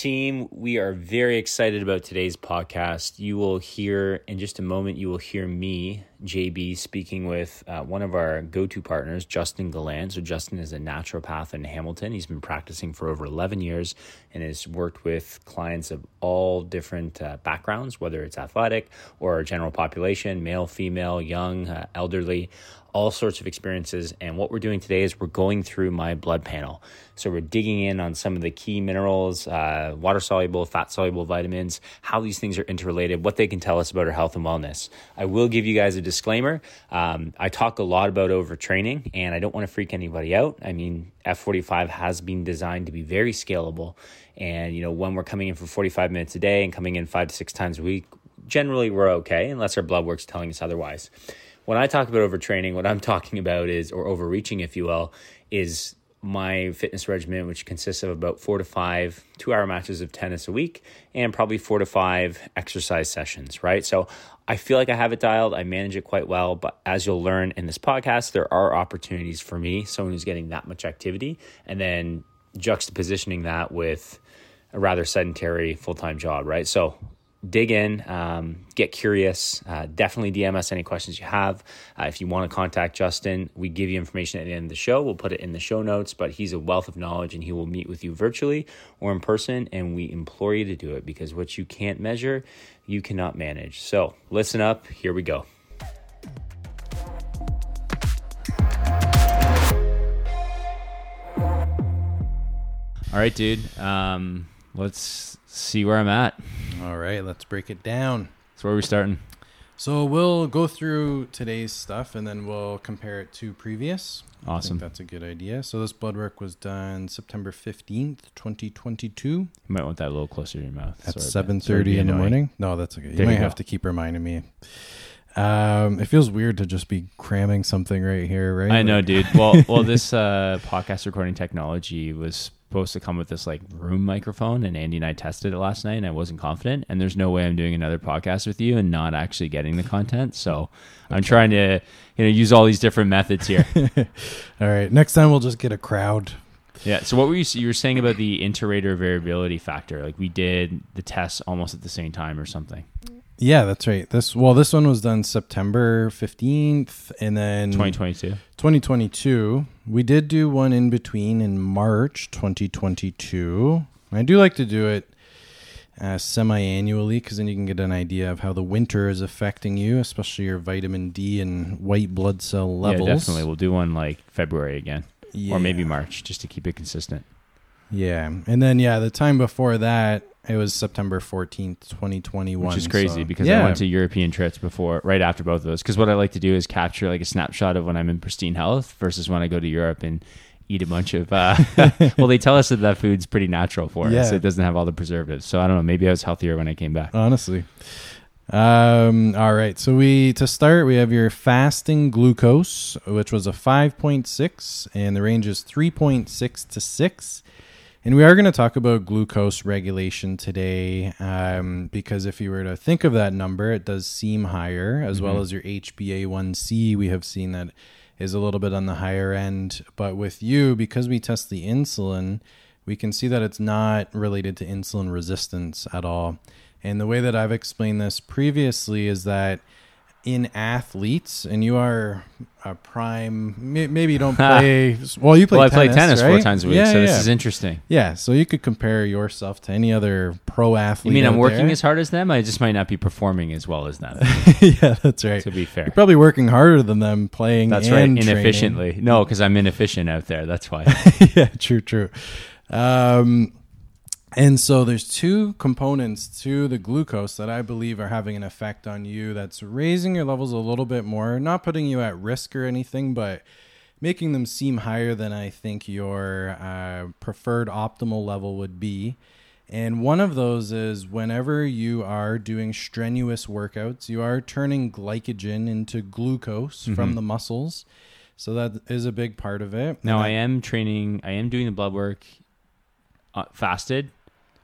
team? We are very excited about today's podcast. You will hear in just a moment, you will hear me, JB, speaking with uh, one of our go to partners, Justin Galland. So, Justin is a naturopath in Hamilton. He's been practicing for over 11 years and has worked with clients of all different uh, backgrounds, whether it's athletic or general population, male, female, young, uh, elderly all sorts of experiences. And what we're doing today is we're going through my blood panel. So we're digging in on some of the key minerals, uh, water soluble, fat soluble vitamins, how these things are interrelated, what they can tell us about our health and wellness. I will give you guys a disclaimer. Um, I talk a lot about overtraining, and I don't want to freak anybody out. I mean, F45 has been designed to be very scalable. And, you know, when we're coming in for 45 minutes a day and coming in five to six times a week, generally we're okay, unless our blood work's telling us otherwise when I talk about overtraining, what I'm talking about is, or overreaching, if you will, is my fitness regimen, which consists of about four to five two hour matches of tennis a week and probably four to five exercise sessions, right? So I feel like I have it dialed. I manage it quite well. But as you'll learn in this podcast, there are opportunities for me, someone who's getting that much activity, and then juxtapositioning that with a rather sedentary full time job, right? So dig in, um, get curious. Uh, definitely DM us any questions you have. Uh, if you want to contact Justin, we give you information at the end of the show. We'll put it in the show notes, but he's a wealth of knowledge and he will meet with you virtually or in person. And we implore you to do it because what you can't measure, you cannot manage. So listen up. Here we go. All right, dude. Um, let's see where I'm at. All right, let's break it down. So where are we starting? So we'll go through today's stuff and then we'll compare it to previous. Awesome. that's a good idea. So this blood work was done September 15th, 2022. You might want that a little closer to your mouth. At 7.30 in the morning. No, that's okay. You there might you have to keep reminding me. Um, it feels weird to just be cramming something right here, right? I know, dude. Well, well, this uh, podcast recording technology was supposed to come with this like room microphone and Andy and I tested it last night and I wasn't confident and there's no way I'm doing another podcast with you and not actually getting the content. So okay. I'm trying to you know use all these different methods here. all right. Next time we'll just get a crowd. Yeah. So what were you you were saying about the inter-rater variability factor? Like we did the tests almost at the same time or something. Yeah, that's right. This well, this one was done September fifteenth, and then 2022. 2022. We did do one in between in March 2022. I do like to do it uh, semi-annually because then you can get an idea of how the winter is affecting you, especially your vitamin D and white blood cell levels. Yeah, definitely. We'll do one like February again, yeah. or maybe March, just to keep it consistent. Yeah, and then yeah, the time before that it was September 14th, 2021. Which is crazy so, because yeah. I went to European trips before, right after both of those. Because what I like to do is capture like a snapshot of when I'm in pristine health versus when I go to Europe and eat a bunch of. Uh, well, they tell us that that food's pretty natural for yeah. us. It doesn't have all the preservatives. So I don't know. Maybe I was healthier when I came back. Honestly. Um, all right. So we to start, we have your fasting glucose, which was a 5.6, and the range is 3.6 to 6. And we are going to talk about glucose regulation today um, because if you were to think of that number, it does seem higher, as mm-hmm. well as your HbA1c. We have seen that is a little bit on the higher end. But with you, because we test the insulin, we can see that it's not related to insulin resistance at all. And the way that I've explained this previously is that in athletes, and you are a prime. Maybe you don't play. well, you play. Well, tennis, I play tennis right? four times a week, yeah, so yeah. this is interesting. Yeah, so you could compare yourself to any other pro athlete. You mean I'm working there. as hard as them? I just might not be performing as well as them. yeah, that's right. To be fair, you're probably working harder than them playing. That's right. Inefficiently. Training. No, because I'm inefficient out there. That's why. yeah, true, true. Um, and so there's two components to the glucose that I believe are having an effect on you that's raising your levels a little bit more, not putting you at risk or anything, but making them seem higher than I think your uh, preferred optimal level would be. And one of those is whenever you are doing strenuous workouts, you are turning glycogen into glucose mm-hmm. from the muscles. So that is a big part of it. Now, I am training, I am doing the blood work uh, fasted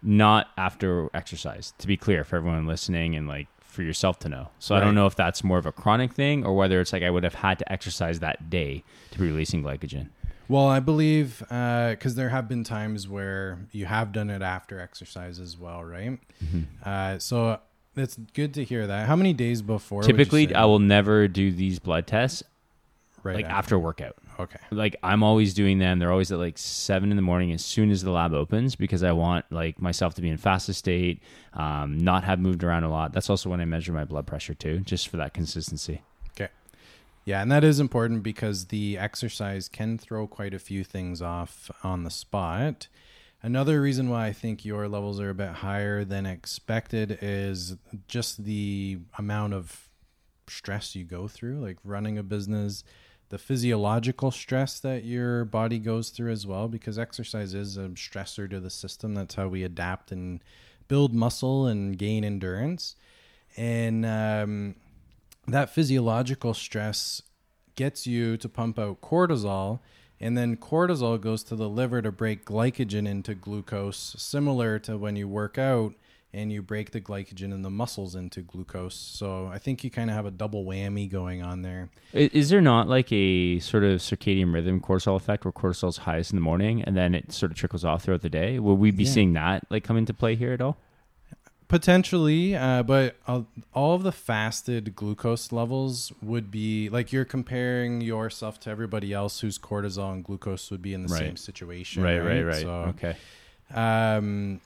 not after exercise. To be clear for everyone listening and like for yourself to know. So right. I don't know if that's more of a chronic thing or whether it's like I would have had to exercise that day to be releasing glycogen. Well, I believe because there have been times where you have done it after exercise as well, right? Mm-hmm. Uh, so it's good to hear that. How many days before? Typically? I will never do these blood tests right like after workout. Okay. Like I'm always doing them. They're always at like seven in the morning as soon as the lab opens because I want like myself to be in fastest state, um, not have moved around a lot. That's also when I measure my blood pressure too, just for that consistency. Okay. Yeah, and that is important because the exercise can throw quite a few things off on the spot. Another reason why I think your levels are a bit higher than expected is just the amount of stress you go through, like running a business, the physiological stress that your body goes through as well, because exercise is a stressor to the system. That's how we adapt and build muscle and gain endurance. And um, that physiological stress gets you to pump out cortisol and then cortisol goes to the liver to break glycogen into glucose similar to when you work out and you break the glycogen in the muscles into glucose so i think you kind of have a double whammy going on there. Is there not like a sort of circadian rhythm cortisol effect where cortisol's highest in the morning and then it sort of trickles off throughout the day? Will we be Yeah. seeing that like come into play here at all? potentially uh, but uh, all of the fasted glucose levels would be like you're comparing yourself to everybody else whose cortisol and glucose would be in the Right. same situation Right, right, right. right. so okay. Um,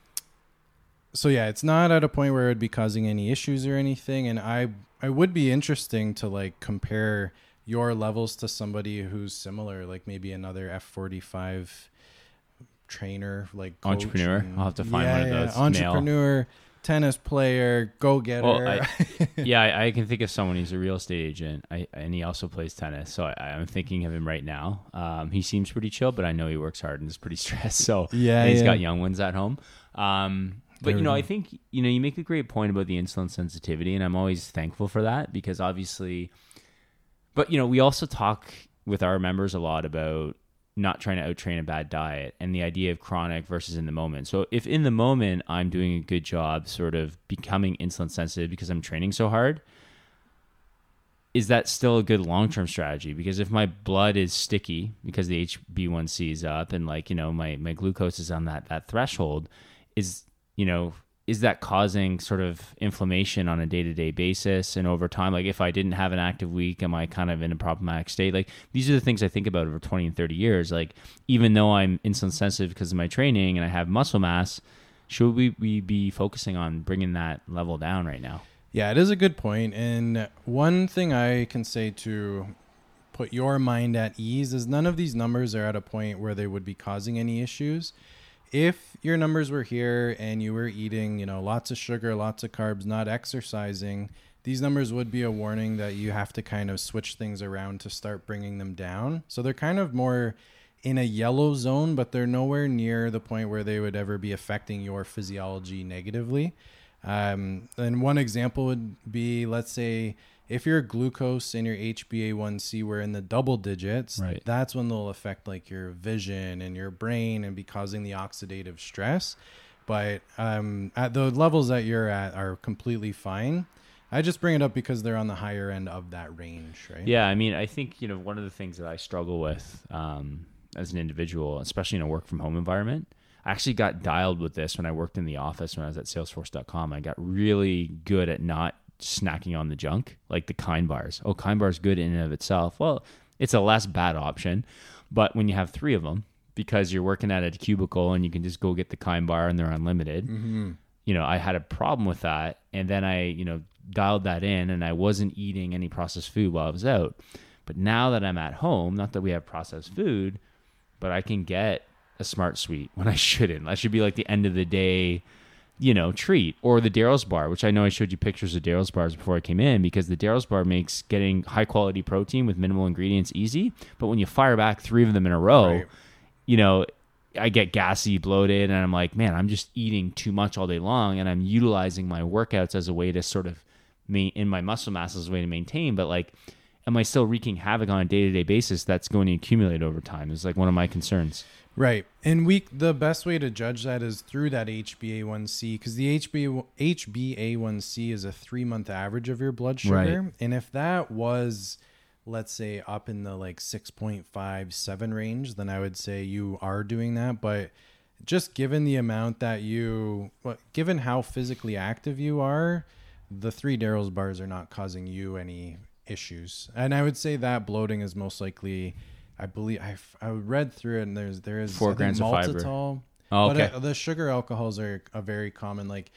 so yeah, it's not at a point where it would be causing any issues or anything, and I I would be interesting to like compare your levels to somebody who's similar, like maybe another F forty five trainer, like Entrepreneur? and- I'll have to find one of those, male. Entrepreneur, tennis player, go getter. Well, I, yeah, I, I can think of someone who's a real estate agent, I, and he also plays tennis. So I, I'm thinking of him right now. Um, he seems pretty chill, but I know he works hard and is pretty stressed. So Yeah, he's yeah. got young ones at home. Um, but you know. I think you know you make a great point about the insulin sensitivity, and I'm always thankful for that because obviously. But you know, we also talk with our members a lot about not trying to outtrain a bad diet and the idea of chronic versus in the moment. So if in the moment I'm doing a good job sort of becoming insulin sensitive because I'm training so hard, is that still a good long-term strategy? Because if my blood is sticky because the HB1C is up and like, you know, my my glucose is on that that threshold, is, you know, is that causing sort of inflammation on a day-to-day basis and over time like if i didn't have an active week am i kind of in a problematic state like these are the things i think about over 20 and 30 years like even though i'm insulin sensitive because of my training and i have muscle mass should we, we be focusing on bringing that level down right now Yeah, it is a good point. And one thing I can say to put your mind at ease is none of these numbers are at a point where they would be causing any issues. If your numbers were here and you were eating, you know, lots of sugar, lots of carbs, not exercising, these numbers would be a warning that you have to kind of switch things around to start bringing them down. So they're kind of more in a yellow zone, but they're nowhere near the point where they would ever be affecting your physiology negatively. Um, and one example would be, let's say, if your glucose and your HbA1c were in the double digits, Right. that's when they'll affect like your vision and your brain and be causing the oxidative stress. But um, at the levels that you're at are completely fine. I just bring it up because they're on the higher end of that range, right? Yeah, I mean, I think you know one of the things that I struggle with um, as an individual, especially in a work from home environment. I actually got dialed with this when I worked in the office when I was at Salesforce.com. I got really good at not snacking on the junk, like the kind bars. Oh, kind bars good in and of itself. Well, it's a less bad option, but when you have three of them, because you're working at a cubicle and you can just go get the kind bar and they're unlimited Mm-hmm. you know, I had a problem with that. And then I, you know, dialed that in and I wasn't eating any processed food while I was out. But now that I'm at home, not that we have processed food, but I can get a smart sweet when I shouldn't. That should be like the end of the day, you know, treat. Or the Daryl's bar, which I know I showed you pictures of Daryl's bars before I came in because the Daryl's bar makes getting high quality protein with minimal ingredients easy. But when you fire back three of them in a row, Right. you know, I get gassy, bloated, and I'm like, man, I'm just eating too much all day long, and I'm utilizing my workouts as a way to sort of me in my muscle mass as a way to maintain. But like, am I still wreaking havoc on a day to day basis? That's going to accumulate over time. Is like one of my concerns. Right. And we the best way to judge that is through that HbA1c because the HbA HbA1c is a 3 month average of your blood sugar Right. and if that was let's say up in the like 6.5 7 range then i would say you are doing that but just given the amount that you well, given how physically active you are the three darrell's bars are not causing you any issues and i would say that bloating is most likely i believe i i read through it and there's there is Four grams of fiber. maltitol Oh, but okay. uh, the sugar alcohols are a very common like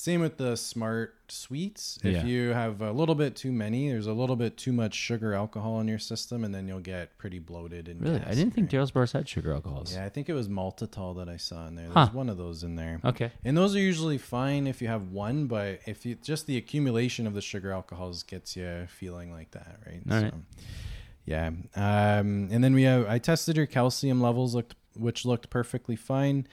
same with the smart sweets if Yeah. you have a little bit too many there's a little bit too much sugar alcohol in your system and then you'll get pretty bloated and Really, I didn't think Daryl's bars had sugar alcohols. yeah i think it was maltitol that i saw in there there's Huh. one of those in there Okay. and those are usually fine if you have one but if you just the accumulation of the sugar alcohols gets you feeling like that right All right. yeah um, and then we have i tested your calcium levels looked which looked perfectly fine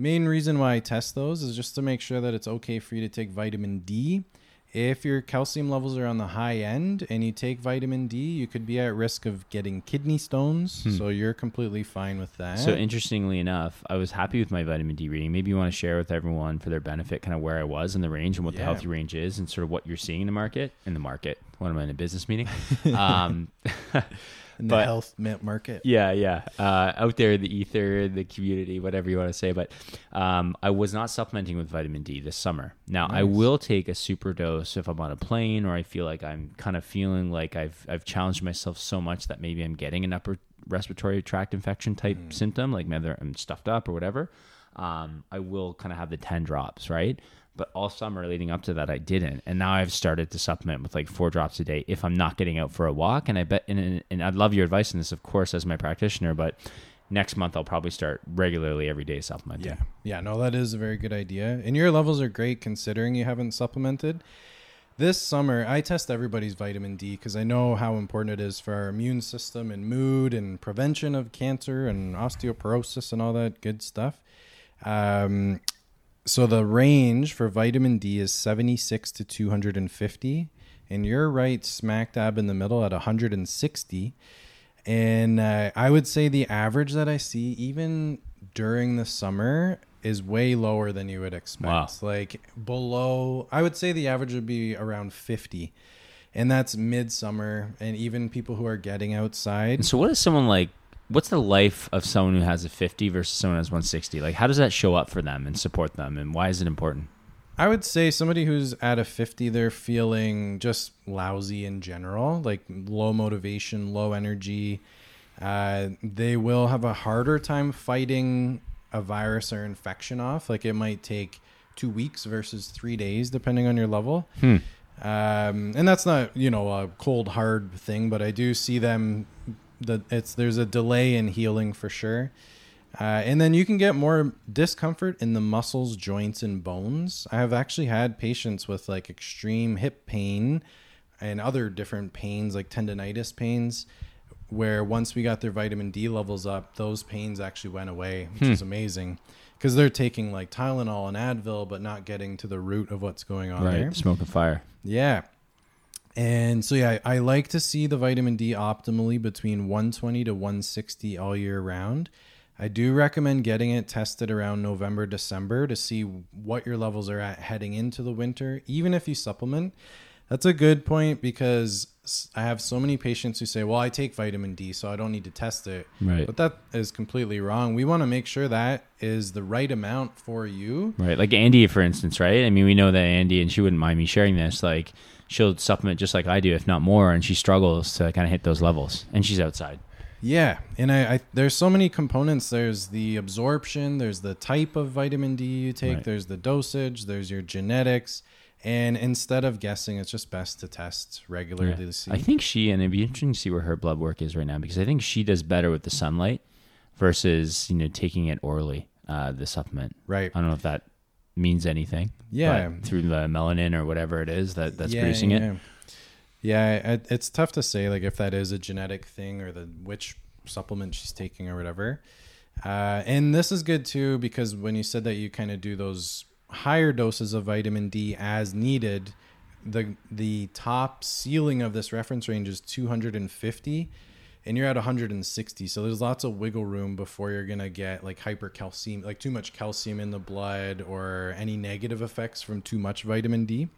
main reason why i test those is just to make sure that it's okay for you to take vitamin d if your calcium levels are on the high end and you take vitamin d you could be at risk of getting kidney stones so you're completely fine with that Hmm. So interestingly enough, I was happy with my vitamin D reading. Maybe you want to share with everyone for their benefit, kind of where I was in the range and what the healthy range is, and sort of what you're seeing in the market. In the market, what am I in a business meeting? um, in the but- health ma- market yeah, yeah, uh, out there, in the ether, the community, whatever you want to say. But um, I was not supplementing with vitamin D this summer. Now I will take a super dose if I'm on a plane or I feel like I'm kind of feeling like I've I've challenged myself so much that maybe I'm getting an upper respiratory tract infection type symptom, like whether I'm stuffed up or whatever. Um, I will kind of have the ten drops, right? But all summer leading up to that, I didn't, and now I've started to supplement with like four drops a day if I'm not getting out for a walk. And I bet, and, and, I'd love your advice on this, of course, as my practitioner. But next month, I'll probably start regularly every day supplementing. Yeah. Yeah, no, that is a very good idea. And your levels are great considering you haven't supplemented. This summer, I test everybody's vitamin D because I know how important it is for our immune system and mood and prevention of cancer and osteoporosis and all that good stuff. Um, so the range for vitamin D is 76 to 250. And you're right smack dab in the middle at 160. And uh, I would say the average that I see, even during the summer, is way lower than you would expect. Wow. Like below, I would say the average would be around 50. And that's midsummer. And even people who are getting outside. And so, what is someone like? What's the life of someone who has a 50 versus someone who has 160? Like, how does that show up for them and support them? And why is it important? I would say somebody who's at a 50, they're feeling just lousy in general, like low motivation, low energy. Uh, they will have a harder time fighting a virus or infection off. Like it might take two weeks versus three days, depending on your level. Hmm. Um, and that's not, you know, a cold hard thing, but I do see them that it's there's a delay in healing for sure. Uh, and then you can get more discomfort in the muscles, joints, and bones. I have actually had patients with like extreme hip pain and other different pains, like tendonitis pains, where once we got their vitamin D levels up, those pains actually went away, which is amazing because they're taking like Tylenol and Advil, but not getting to the root of what's going on there. Right. Smoke and fire. Yeah. And so yeah, I like to see the vitamin D optimally between 120 to 160 all year round. I do recommend getting it tested around November, December to see what your levels are at heading into the winter, even if you supplement. That's a good point because I have so many patients who say, "Well, I take vitamin D, so I don't need to test it." Right. But that is completely wrong. We want to make sure that is the right amount for you. Right. Like Andy, for instance, right? I mean, we know that Andy, and she wouldn't mind me sharing this, like, she'll supplement just like I do, if not more, and she struggles to kind of hit those levels. And she's outside. Yeah, and I, I there's so many components. There's the absorption, there's the type of vitamin D you take, Right. there's the dosage, there's your genetics, and instead of guessing, it's just best to test regularly Yeah. to see. I think she, and it'd be interesting to see where her blood work is right now because I think she does better with the sunlight versus, you know, taking it orally, uh, the supplement. right. I don't know if that means anything. Yeah. through the melanin or whatever it is that that's Yeah, producing it. yeah. Yeah, it, it's tough to say like if that is a genetic thing or the which supplement she's taking or whatever. Uh, and this is good too because when you said that you kind of do those higher doses of vitamin D as needed, the the top ceiling of this reference range is 250 and you're at 160 so there's lots of wiggle room before you're gonna get like hypercalcemia like too much calcium in the blood or any negative effects from too much vitamin d.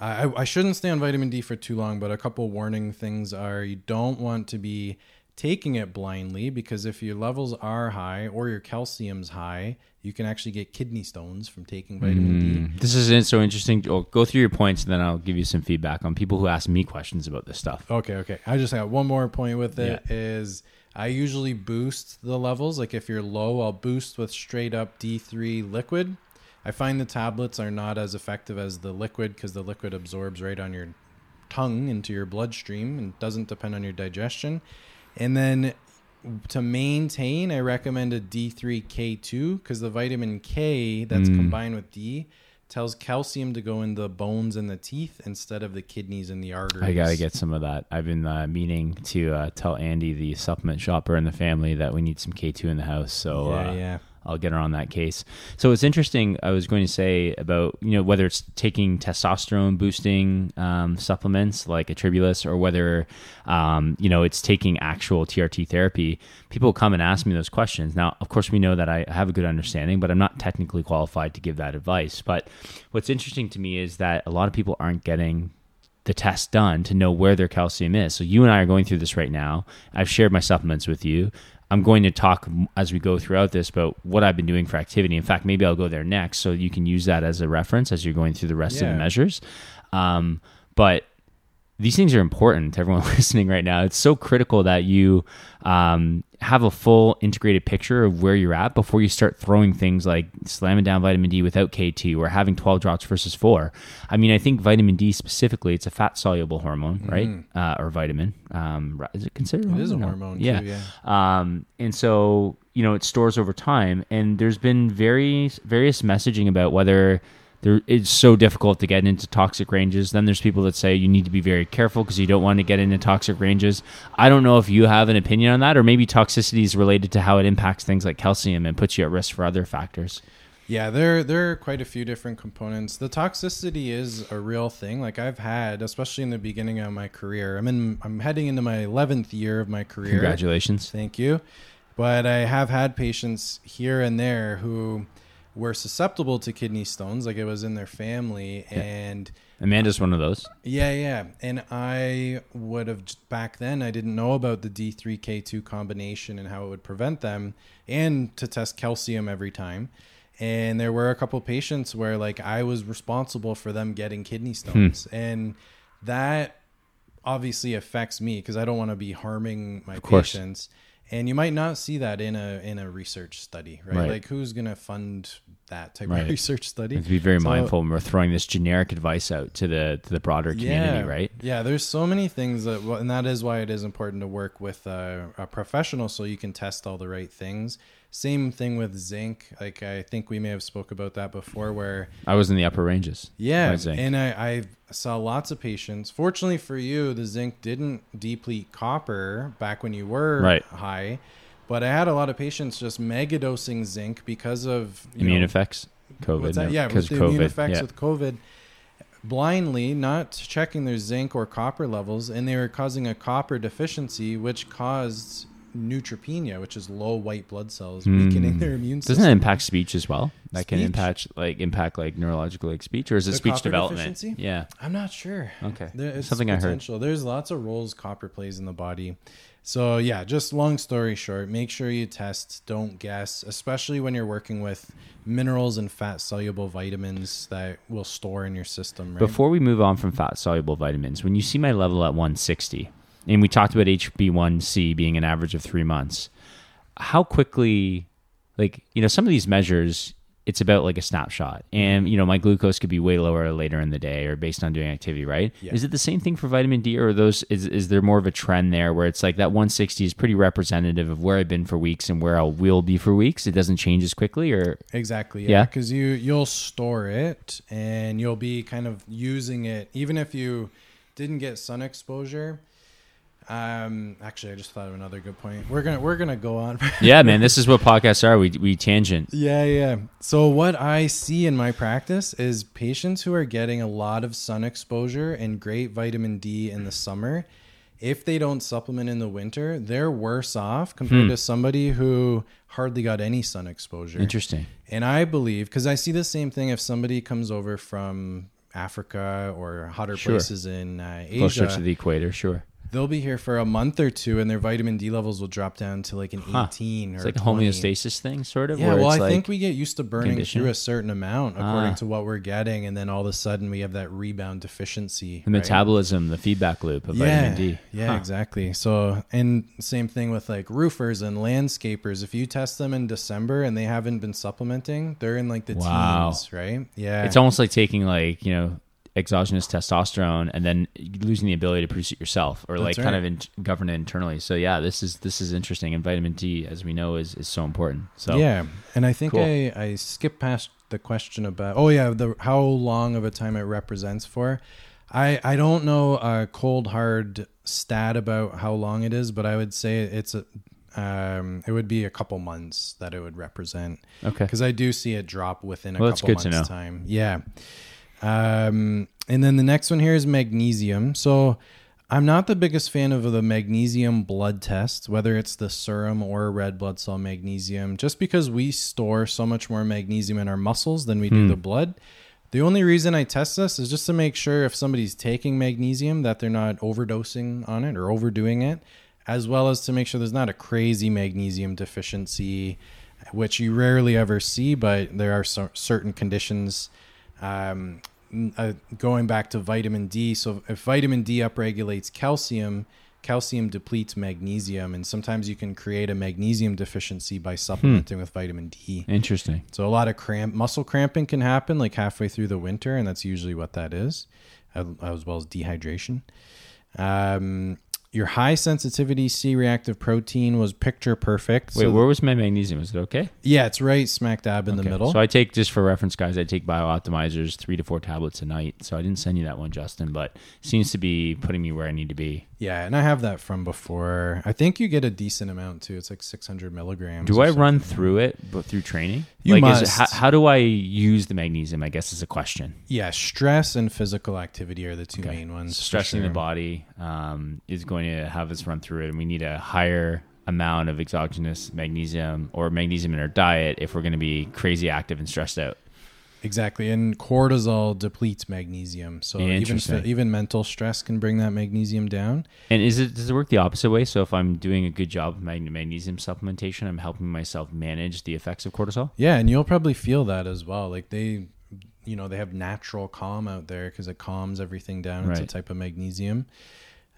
I, I shouldn't stay on vitamin D for too long, but a couple warning things are you don't want to be taking it blindly because if your levels are high or your calcium's high, you can actually get kidney stones from taking vitamin D. Mm, This is so interesting. I'll go through your points and then I'll give you some feedback on people who ask me questions about this stuff. Okay, okay. I just got one more point with it is I usually boost the levels. Like if you're low, I'll boost with straight up D3 liquid. I find the tablets are not as effective as the liquid because the liquid absorbs right on your tongue into your bloodstream and doesn't depend on your digestion. And then to maintain, I recommend a D3K2 because the vitamin K that's Mm. combined with D tells calcium to go in the bones and the teeth instead of the kidneys and the arteries. I gotta get some of that. I've been uh, meaning to uh, tell Andy, the supplement shopper in the family, that we need some K two in the house. So Yeah, uh, yeah. I'll get her on that case. So it's interesting. I was going to say about you know whether it's taking testosterone boosting um, supplements like Atribulus or whether um, you know it's taking actual TRT therapy. People come and ask me those questions. Now, of course, we know that I have a good understanding, but I'm not technically qualified to give that advice. But what's interesting to me is that a lot of people aren't getting the test done to know where their calcium is. So you and I are going through this right now. I've shared my supplements with you. I'm going to talk as we go throughout this about what I've been doing for activity. In fact, maybe I'll go there next so you can use that as a reference as you're going through the rest of the measures. Um, but these things are important to everyone listening right now. It's so critical that you um, have a full integrated picture of where you're at before you start throwing things like slamming down vitamin D without K2 or having 12 drops versus four. I mean, I think vitamin D specifically, it's a fat soluble hormone, right? Uh, or vitamin. Um, is it considered? Mm-hmm. It is a hormone, Yeah. too, yeah. Um, and so you know it stores over time, and there's been very various messaging about whether there it's so difficult to get into toxic ranges. Then there's people that say you need to be very careful because you don't want to get into toxic ranges. I don't know if you have an opinion on that, or maybe toxicity is related to how it impacts things like calcium and puts you at risk for other factors. Yeah, there there are quite a few different components. The toxicity is a real thing. Like I've had, especially in the beginning of my career. I'm in I'm heading into my 11th year of my career. Congratulations. Thank you. But I have had patients here and there who were susceptible to kidney stones, like it was in their family and Amanda's one of those. yeah, yeah. And I would have back then I didn't know about the D3K2 combination and how it would prevent them and to test calcium every time. And there were a couple patients where like I was responsible for them getting kidney hmm. stones and that obviously affects me because I don't want to be harming my patients. And you might not see that in a in a research study, right? Right. Like who's going to fund that type Right. of research study? To be very So- mindful when we're throwing this generic advice out to the to the broader community, right? Yeah, there's so many things that, well, and that is why it is important to work with a, a professional so you can test all the right things. Same thing with zinc. Like I think we may have spoke about that before, where I was in the upper ranges. yeah, and I, I saw lots of patients. Fortunately for you, the zinc didn't deplete copper back when you were Right. high. But I had a lot of patients just megadosing zinc because of you immune know, effects, COVID. No, Yeah, with 'cause the COVID. immune effects yeah. with COVID, blindly not checking their zinc or copper levels, and they were causing a copper deficiency, which caused neutropenia, which is low white blood cells, hmm. weakening their immune system. Doesn't that impact speech as well? That can impact like impact like neurological like speech, or is it The speech development? deficiency? Yeah. I'm not sure. Okay. There, it's Something I heard. potential. There's lots of roles copper plays in the body. So yeah, just long story short, make sure you test. Don't guess, especially when you're working with minerals and fat soluble vitamins that will store in your system. Right? Before we move on from fat soluble vitamins, when you see my level at 160, and we talked about HB1C being an average of three months, how quickly, like, you know, some of these measures, it's about like a snapshot. And, you know, my glucose could be way lower later in the day or based on doing activity, right? Yeah. Is it the same thing for vitamin D or those, is, is there more of a trend there where it's like that 160 is pretty representative of where I've been for weeks and where I will be for weeks? It doesn't change as quickly or, Exactly. Yeah? Yeah. Because you you'll store it and you'll be kind of using it even if you didn't get sun exposure. Um, actually, I just thought of another good point. We're gonna we're gonna go on. yeah, man, this is what podcasts are. We, we tangent. yeah, yeah. So what I see in my practice is patients who are getting a lot of sun exposure and great vitamin D in the summer. If they don't supplement in the winter, they're worse off compared to somebody who hardly got any sun exposure. Interesting. And I believe because I see the same thing if somebody comes over from Africa or hotter Sure. places in uh, Closer to the equator, sure. They'll be here for a month or two, and their vitamin D levels will drop down to like an Huh. 18 or It's like a homeostasis thing, sort of. Yeah, well, I it's think we get used to burning condition. through a certain amount according Ah. to what we're getting, and then all of a sudden we have that rebound deficiency. the right? metabolism, the feedback loop of yeah, vitamin D. Yeah, Huh. exactly. So, and same thing with like roofers and landscapers. If you test them in December and they haven't been supplementing, they're in like the Wow. teens, right? Yeah, It's almost like taking like you know exogenous testosterone and then losing the ability to produce it yourself, or like That's kind of in, govern it internally. So yeah, this is this is interesting, and vitamin D, as we know, is is so important. So yeah. And I think Cool. I I skipped past the question about oh yeah the how long of a time it represents for. I I don't know a cold hard stat about how long it is, but I would say it's a um it would be a couple months that it would represent. okay, because I do see it drop within a Well, that's couple good to months know. time. Yeah. Um, and then the next one here is magnesium. So I'm not the biggest fan of the magnesium blood test, whether it's the serum or red blood cell magnesium, just because we store so much more magnesium in our muscles than we Hmm. do the blood. The only reason I test this is just to make sure if somebody's taking magnesium that they're not overdosing on it or overdoing it, as well as to make sure there's not a crazy magnesium deficiency, which you rarely ever see, but there are certain conditions. Um, uh, going back to vitamin D, so if vitamin D upregulates calcium, calcium depletes magnesium, and sometimes you can create a magnesium deficiency by supplementing with vitamin D. interesting. So a lot of cramp, muscle cramping can happen like halfway through the winter, and that's usually what that is, as as well as dehydration. Um, your high sensitivity C reactive protein was picture perfect. Wait, So- where was my magnesium? Was it okay? yeah, it's right smack dab in the middle. So I take just for reference, guys. I take BiOptimizers three to four tablets a night. So I didn't send you that one, Justin, but seems to be putting me where I need to be. Yeah, and I have that from before. I think you get a decent amount too. It's like 600 milligrams. Do I run through it, but through training? You like, Is it, must. how, how do I use the magnesium? I guess is a question. Yeah, stress and physical activity are the two Okay. main ones. Stressing the body um, is going to have us run through it, and we need a higher amount of exogenous magnesium or magnesium in our diet if we're going to be crazy active and stressed out. Exactly, and cortisol depletes magnesium, so even even mental stress can bring that magnesium down. And is it does it work the opposite way? So if I'm doing a good job of magnesium supplementation, I'm helping myself manage the effects of cortisol. Yeah, and you'll probably feel that as well. Like they, you know, they have natural calm out there because it calms everything down. It's a type of magnesium.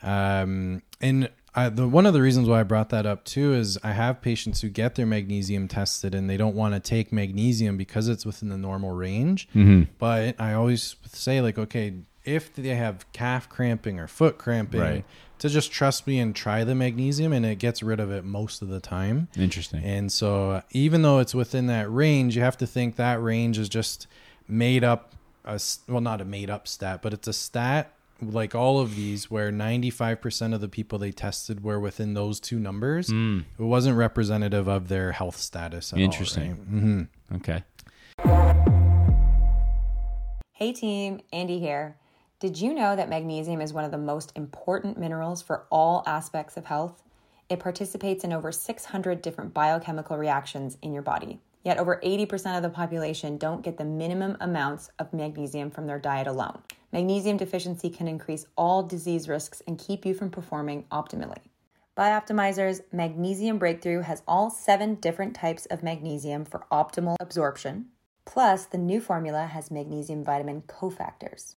Um, and I, the one of the reasons why I brought that up too is I have patients who get their magnesium tested and they don't want to take magnesium because it's within the normal range. Mm-hmm. But I always say like, okay, if they have calf cramping or foot cramping, Right. to just trust me and try the magnesium, and it gets rid of it most of the time. Interesting. And so, even though it's within that range, you have to think that range is just made up. A, well, not a made up stat, but it's a stat like all of these where 95% of the people they tested were within those two numbers. Mm, It wasn't representative of their health status. At Interesting. hmm okay. Hey team, Andy here. Did you know that magnesium is one of the most important minerals for all aspects of health? It participates in over 600 different biochemical reactions in your body. Yet over 80% of the population don't get the minimum amounts of magnesium from their diet alone. Magnesium deficiency can increase all disease risks and keep you from performing optimally. Bioptimizer's Magnesium Breakthrough has all seven different types of magnesium for optimal absorption. Plus, the new formula has magnesium vitamin cofactors.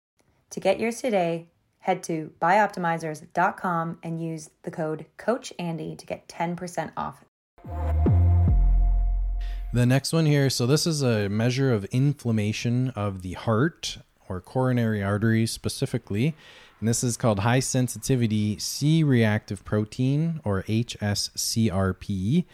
To get yours today, head to bioptimizers.com and use the code CoachAndy to get 10% off. The next one here. So, this is a measure of inflammation of the heart or coronary arteries specifically. And this is called high sensitivity C reactive protein or HSCRP.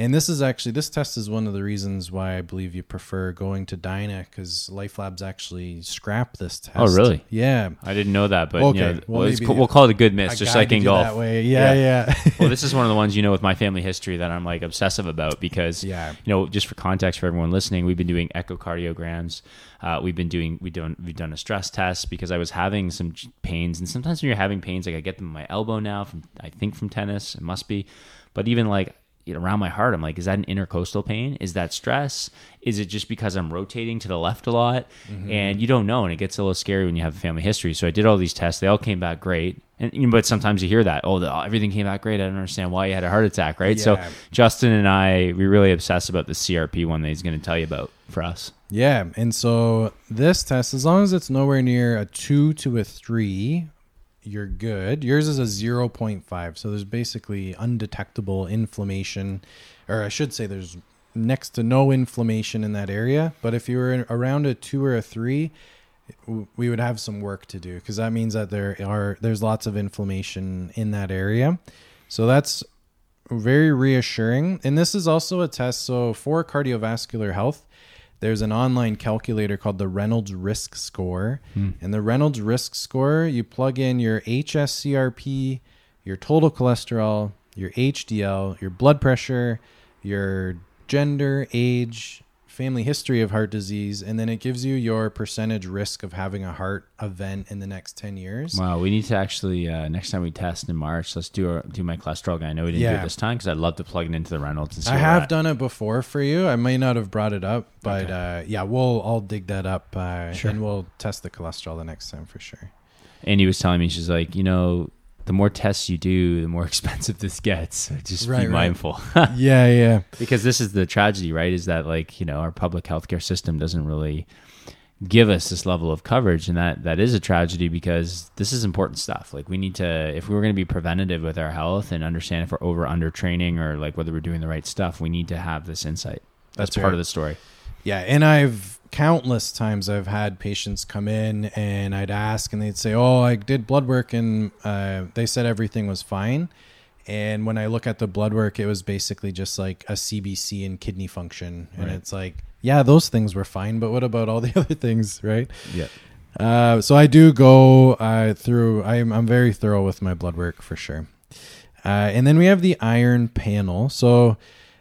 And this is actually, this test is one of the reasons why I believe you prefer going to Dyna because Life Labs actually scrap this test. Oh, really? Yeah. I didn't know that, but Okay, you know, well, well, maybe we'll call it a good miss, I just like in golf. That way. Yeah, yeah. well, this is one of the ones you know with my family history that I'm like obsessive about because Yeah. you know just for context for everyone listening, we've been doing echocardiograms. Uh, we've been doing we don't we've done a stress test because I was having some pains, and sometimes when you're having pains, like I get them in my elbow now from I think from tennis, it must be, but even like around my heart. I'm like, is that an intercostal pain? Is that stress? Is it just because I'm rotating to the left a lot? Mm-hmm. And you don't know, and it gets a little scary when you have a family history. So I did all these tests. They all came back great. And you know, but sometimes you hear that, oh, the, everything came back great. I don't understand why you had a heart attack, right? So Justin and I, we really obsess about the CRP one that he's going to tell you about for us. Yeah, and so this test, as long as it's nowhere near a two to a three, you're good. Yours is a zero point five, so there's basically undetectable inflammation, or I should say, there's next to no inflammation in that area. But if you were around a two or a three, we would have some work to do because that means that there are there's lots of inflammation in that area. So that's very reassuring. And this is also a test. So for cardiovascular health, there's an online calculator called the Reynolds Risk Score. Hmm. And the Reynolds Risk Score, you plug in your HSCRP, your total cholesterol, your HDL, your blood pressure, your gender, age, family history of heart disease, and then it gives you your percentage risk of having a heart event in the next 10 years. Wow, we need to actually uh, next time we test in March, let's do our, do my cholesterol guy. I know we didn't do it this time because I'd love to plug it into the Reynolds. And see I have done it before for you. I may not have brought it up, but uh, yeah, we'll I'll dig that up uh, Sure. and we'll test the cholesterol the next time for sure. Andy was telling me she's like, you know, the more tests you do, the more expensive this gets. Just Right, be right. mindful yeah, yeah, because this is the tragedy, right? Is that like you know our public healthcare system doesn't really give us this level of coverage, and that that is a tragedy because this is important stuff. Like we need to, if we were going to be preventative with our health and understand if we're over under training or like whether we're doing the right stuff, we need to have this insight. That's, That's part right. of the story. Yeah. And I've countless times I've had patients come in and I'd ask and they'd say, "Oh, I did blood work and uh, they said everything was fine." And when I look at the blood work, it was basically just like a CBC and kidney function, and Right. it's like, yeah, those things were fine, but what about all the other things, right? Yeah. Uh, so I do go uh, through. I'm I'm very thorough with my blood work for sure. Uh, and then we have the iron panel. So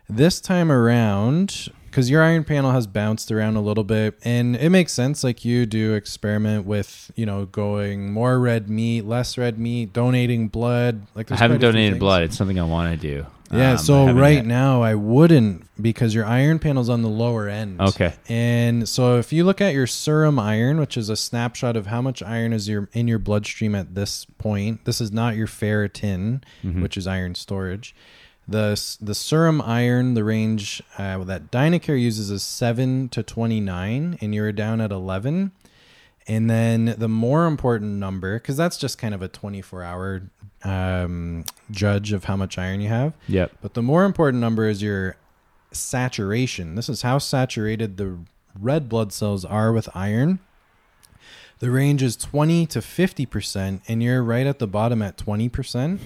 this time around, because your iron panel has bounced around a little bit, and it makes sense. Like you do experiment with, you know, going more red meat, less red meat, donating blood. Like I haven't quite a few donated blood. It's something I want to do. Yeah, Um, so right yet. now I wouldn't because your iron panel's on the lower end. Okay. And so if you look at your serum iron, which is a snapshot of how much iron is your in your bloodstream at this point, this is not your ferritin, Mm-hmm. which is iron storage. The the serum iron, the range uh, that Dynacare uses is 7 to 29 and you're down at 11. And then the more important number, because that's just kind of a 24 hour um, judge of how much iron you have. Yep. But the more important number is your saturation. This is how saturated the red blood cells are with iron. The range is 20 to 50%, and you're right at the bottom at 20%.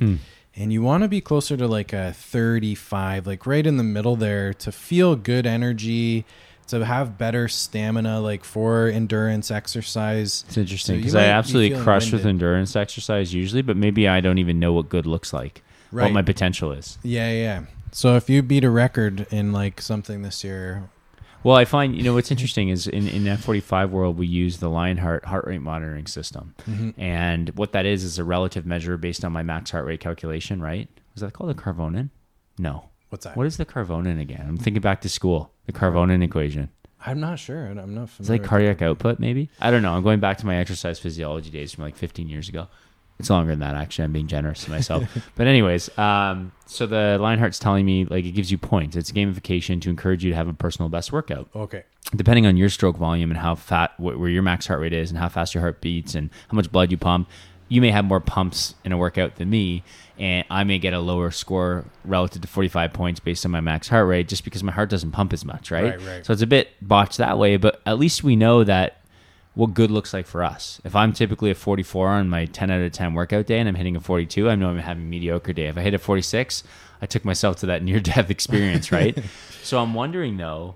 And you want to be closer to like a 35, like right in the middle there to feel good energy, to have better stamina, like for endurance exercise. It's interesting because might I absolutely feeling crush with endurance exercise usually, but maybe I don't even know what good looks like, what my potential is. Yeah, yeah. So if you beat a record in like something this year, Well, I find you know what's interesting is in in F45 world we use the Lionheart heart rate monitoring system, Mm-hmm. and what that is is a relative measure based on my max heart rate calculation. Right? Was that called a Karvonen? No. what's that? What is the Karvonen again? I'm thinking back to school. The Karvonen equation. I'm not sure. I'm not familiar. It's like cardiac output, maybe. I don't know. I'm going back to my exercise physiology days from like 15 years ago. It's longer than that, actually. I'm being generous to myself. but anyways, um, so the Lionheart's telling me like it gives you points. It's gamification to encourage you to have a personal best workout. Okay. Depending on your stroke volume and how fat, wh- where your max heart rate is, and how fast your heart beats, and how much blood you pump, you may have more pumps in a workout than me, and I may get a lower score relative to 45 points based on my max heart rate, just because my heart doesn't pump as much, right? Right, right. So it's a bit botched that way, but at least we know that what good looks like for us. If I'm typically a 44 on my 10 out of 10 workout day and I'm hitting a 42, I know I'm having a mediocre day. If I hit a 46, I took myself to that near death experience, right? so I'm wondering though,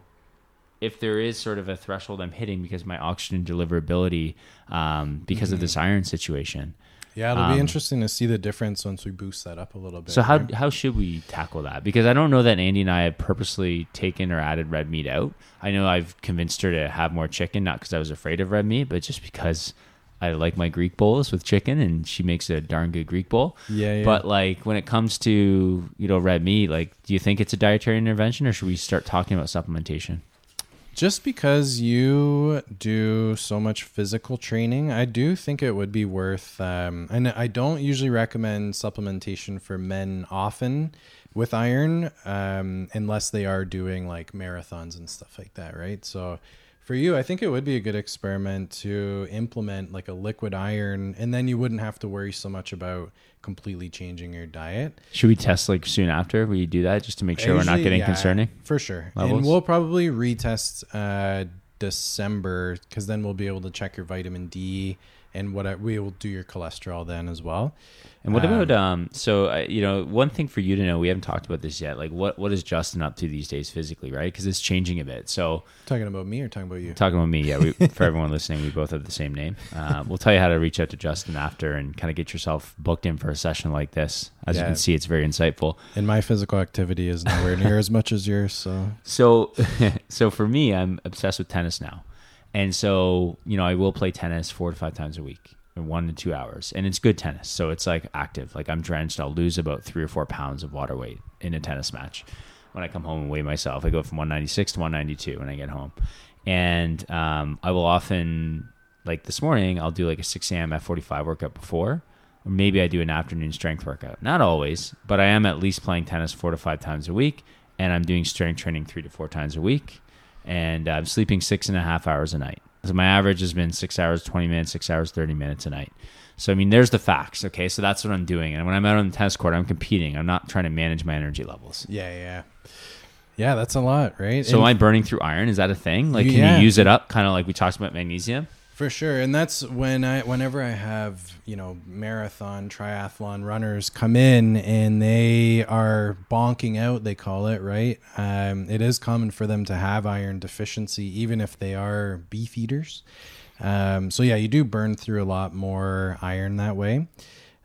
if there is sort of a threshold I'm hitting because my oxygen deliverability, um, because of this iron situation. Yeah, it'll Um, be interesting to see the difference once we boost that up a little bit. So how right? how should we tackle that? Because I don't know that Andy and I have purposely taken or added red meat out. I know I've convinced her to have more chicken, not because I was afraid of red meat, but just because I like my Greek bowls with chicken, and she makes a darn good Greek bowl. Yeah, yeah. But like when it comes to you know red meat, like do you think it's a dietary intervention, or should we start talking about supplementation? Just because you do so much physical training, I do think it would be worth. Um, and I don't usually recommend supplementation for men often with iron, um, unless they are doing like marathons and stuff like that, right? So for you, I think it would be a good experiment to implement like a liquid iron, and then you wouldn't have to worry so much about completely changing your diet. Should we test like soon after? we do that just to make sure we're not getting yeah, concerning? for sure. levels? And we'll probably retest uh, December because then we'll be able to check your vitamin D and what I, we will do your cholesterol then as well. And what Um, about um? So uh, you know, one thing for you to know, we haven't talked about this yet. Like, what what is Justin up to these days physically, right? Because it's changing a bit. So Talking about me or talking about you? talking about me, yeah. We, for everyone listening, we both have the same name. Uh, we'll tell you how to reach out to Justin after and kind of get yourself booked in for a session like this. As you can see, it's very insightful. And my physical activity is nowhere near as much as yours. So So, so for me, I'm obsessed with tennis now, and so you know, I will play tennis four to five times a week, one to two hours, and it's good tennis. So it's like active. Like I'm drenched. I'll lose about three or four pounds of water weight in a tennis match. When I come home and weigh myself, I go from 196 to 192 when I get home, and um, I will often like this morning I'll do like a 6 a.m. F45 workout before. Or maybe I do an afternoon strength workout. Not always, but I am at least playing tennis four to five times a week, and I'm doing strength training three to four times a week, and I'm sleeping six and a half hours a night. So my average has been six hours, 20 minutes, six hours, 30 minutes a night. So, I mean, there's the facts, okay? So that's what I'm doing. And when I'm out on the tennis court, I'm competing. I'm not trying to manage my energy levels. yeah, yeah, yeah. That's a lot, right? So, And- am I burning through iron? Is that a thing? Like, can Yeah. you use it up, kind of like we talked about magnesium? For sure. And that's when I whenever I have, you know, marathon, triathlon runners come in and they are bonking out, they call it, right? Um, it is common for them to have iron deficiency, even if they are beef eaters. Um, so yeah, you do burn through a lot more iron that way.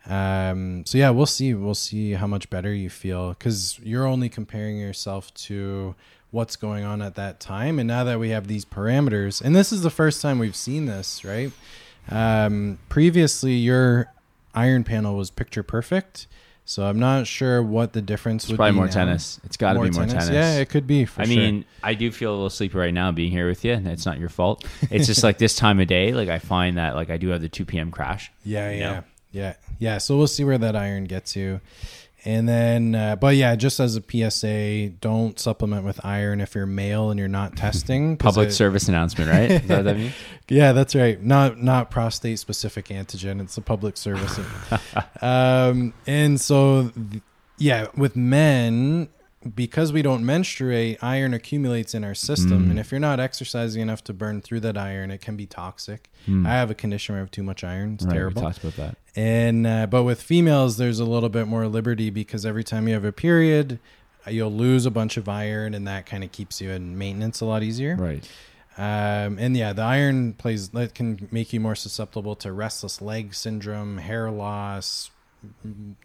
Um, so yeah, we'll see. We'll see how much better you feel because you're only comparing yourself to what's going on at that time. And now that we have these parameters, and this is the first time we've seen this, right? Um, previously, your iron panel was picture perfect. So I'm not sure what the difference It's would probably be more now. tennis. It's got to be more tennis. Yeah, it could be. For I sure. mean, I do feel a little sleepy right now being here with you, and it's not your fault. It's just like this time of day, like I find that like I do have the 2 p.m. crash. Yeah, yeah, know? yeah, yeah. So we'll see where that iron gets you, and then, uh, but yeah, just as a PSA, don't supplement with iron if you're male and you're not testing. Public it- service announcement, right? Is that what that means? Yeah, that's right. Not not prostate specific antigen. It's a public service. um, and so, yeah, with men, because we don't menstruate, iron accumulates in our system, Mm. and if you're not exercising enough to burn through that iron, it can be toxic. Mm. I have a condition where I have too much iron. It's Right, terrible. We talked about that. And uh, but with females, there's a little bit more liberty because every time you have a period, you'll lose a bunch of iron, and that kind of keeps you in maintenance a lot easier. Right. Um, and yeah, the iron plays that can make you more susceptible to restless leg syndrome, hair loss,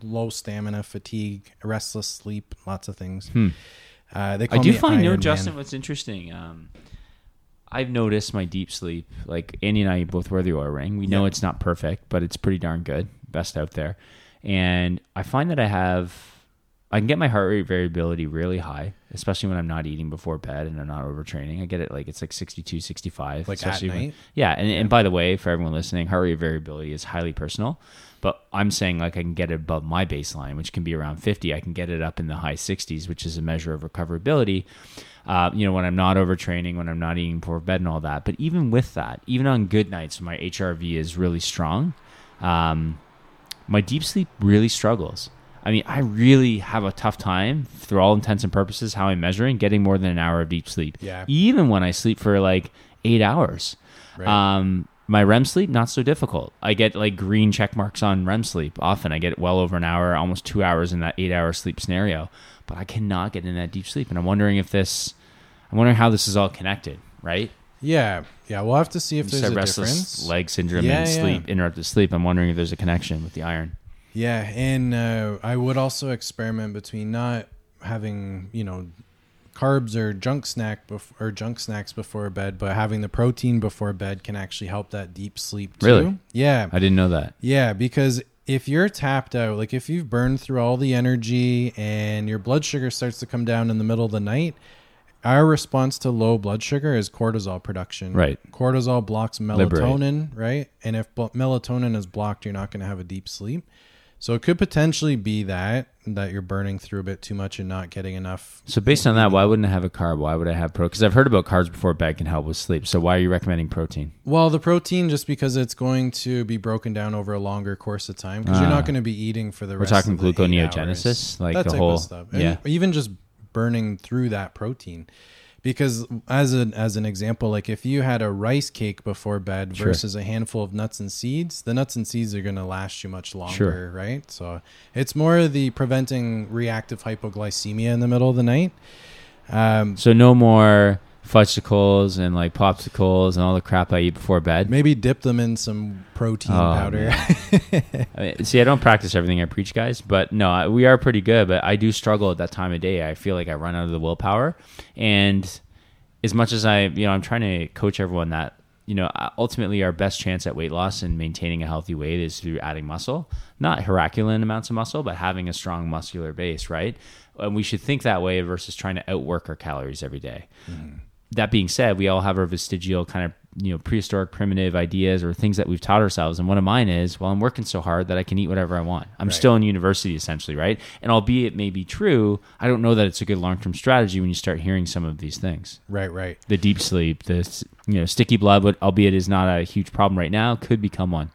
low stamina, fatigue, restless sleep, lots of things. Hmm. Uh, they I do find, Iron know, Man. Justin, what's interesting. Um, I've noticed my deep sleep. Like Andy and I both wear the Oura Ring. We know Yeah. it's not perfect, but it's pretty darn good. Best out there. And I find that I have, I can get my heart rate variability really high, especially when I'm not eating before bed and I'm not overtraining. I get it like it's like 62, 65. Like at especially when- yeah. And, and by the way, for everyone listening, heart rate variability is highly personal. But I'm saying like I can get it above my baseline, which can be around 50. I can get it up in the high 60s, which is a measure of recoverability. Uh, you know, when I'm not overtraining, when I'm not eating poor bed and all that. But even with that, even on good nights my HRV is really strong, um, my deep sleep really struggles. I mean, I really have a tough time, through all intents and purposes, how I'm measuring, getting more than an hour of deep sleep. Yeah. Even when I sleep for like eight hours. Right. Um, my REM sleep, not so difficult. I get like green check marks on REM sleep. Often I get well over an hour, almost two hours in that eight hour sleep scenario. But I cannot get in that deep sleep. And I'm wondering if this, I'm wondering how this is all connected, right? Yeah, yeah. We'll have to see if Just there's a restless difference. leg syndrome Yeah, and yeah. sleep, interrupted sleep. I'm wondering if there's a connection with the iron. Yeah, and uh, I would also experiment between not having you know carbs or junk snack or junk snacks before bed, but having the protein before bed can actually help that deep sleep too. Really? Yeah. I didn't know that. Yeah, because if you're tapped out, like if you've burned through all the energy and your blood sugar starts to come down in the middle of the night, our response to low blood sugar is cortisol production. Right. Cortisol blocks Liberate. melatonin, right? And if melatonin is blocked, you're not going to have a deep sleep. So it could potentially be that that you're burning through a bit too much and not getting enough. So based on that, why wouldn't I have a carb? Why would I have pro? Because I've heard about carbs before bed can help with sleep. So why are you recommending protein? Well, the protein just because it's going to be broken down over a longer course of time because you're Ah. not going to be eating for the We're rest talking of gluconeogenesis, like that the whole- stuff. And yeah. even just burning through that protein. Because as an as an example, like if you had a rice cake before bed Sure. versus a handful of nuts and seeds, the nuts and seeds are going to last you much longer, Sure. right? So it's more the preventing reactive hypoglycemia in the middle of the night. Um, So no more fudgesicles and like popsicles and all the crap I eat before bed. maybe dip them in some protein Oh, powder. I mean, see, I don't practice everything I preach, guys, but no, I, we are pretty good. But I do struggle at that time of day. I feel like I run out of the willpower, and as much as I, you know, I'm trying to coach everyone that you know, uh, ultimately our best chance at weight loss and maintaining a healthy weight is through adding muscle, not Herculean amounts of muscle, but having a strong muscular base, right? And we should think that way versus trying to outwork our calories every day. Mm-hmm. That being said, we all have our vestigial kind of you know prehistoric primitive ideas or things that we've taught ourselves and one of mine is well i'm working so hard that i can eat whatever i want i'm Right. still in university essentially right and albeit it may be true i don't know that it's a good long-term strategy when you start hearing some of these things right, right. the deep sleep the you know sticky blood what albeit is not a huge problem right now could become one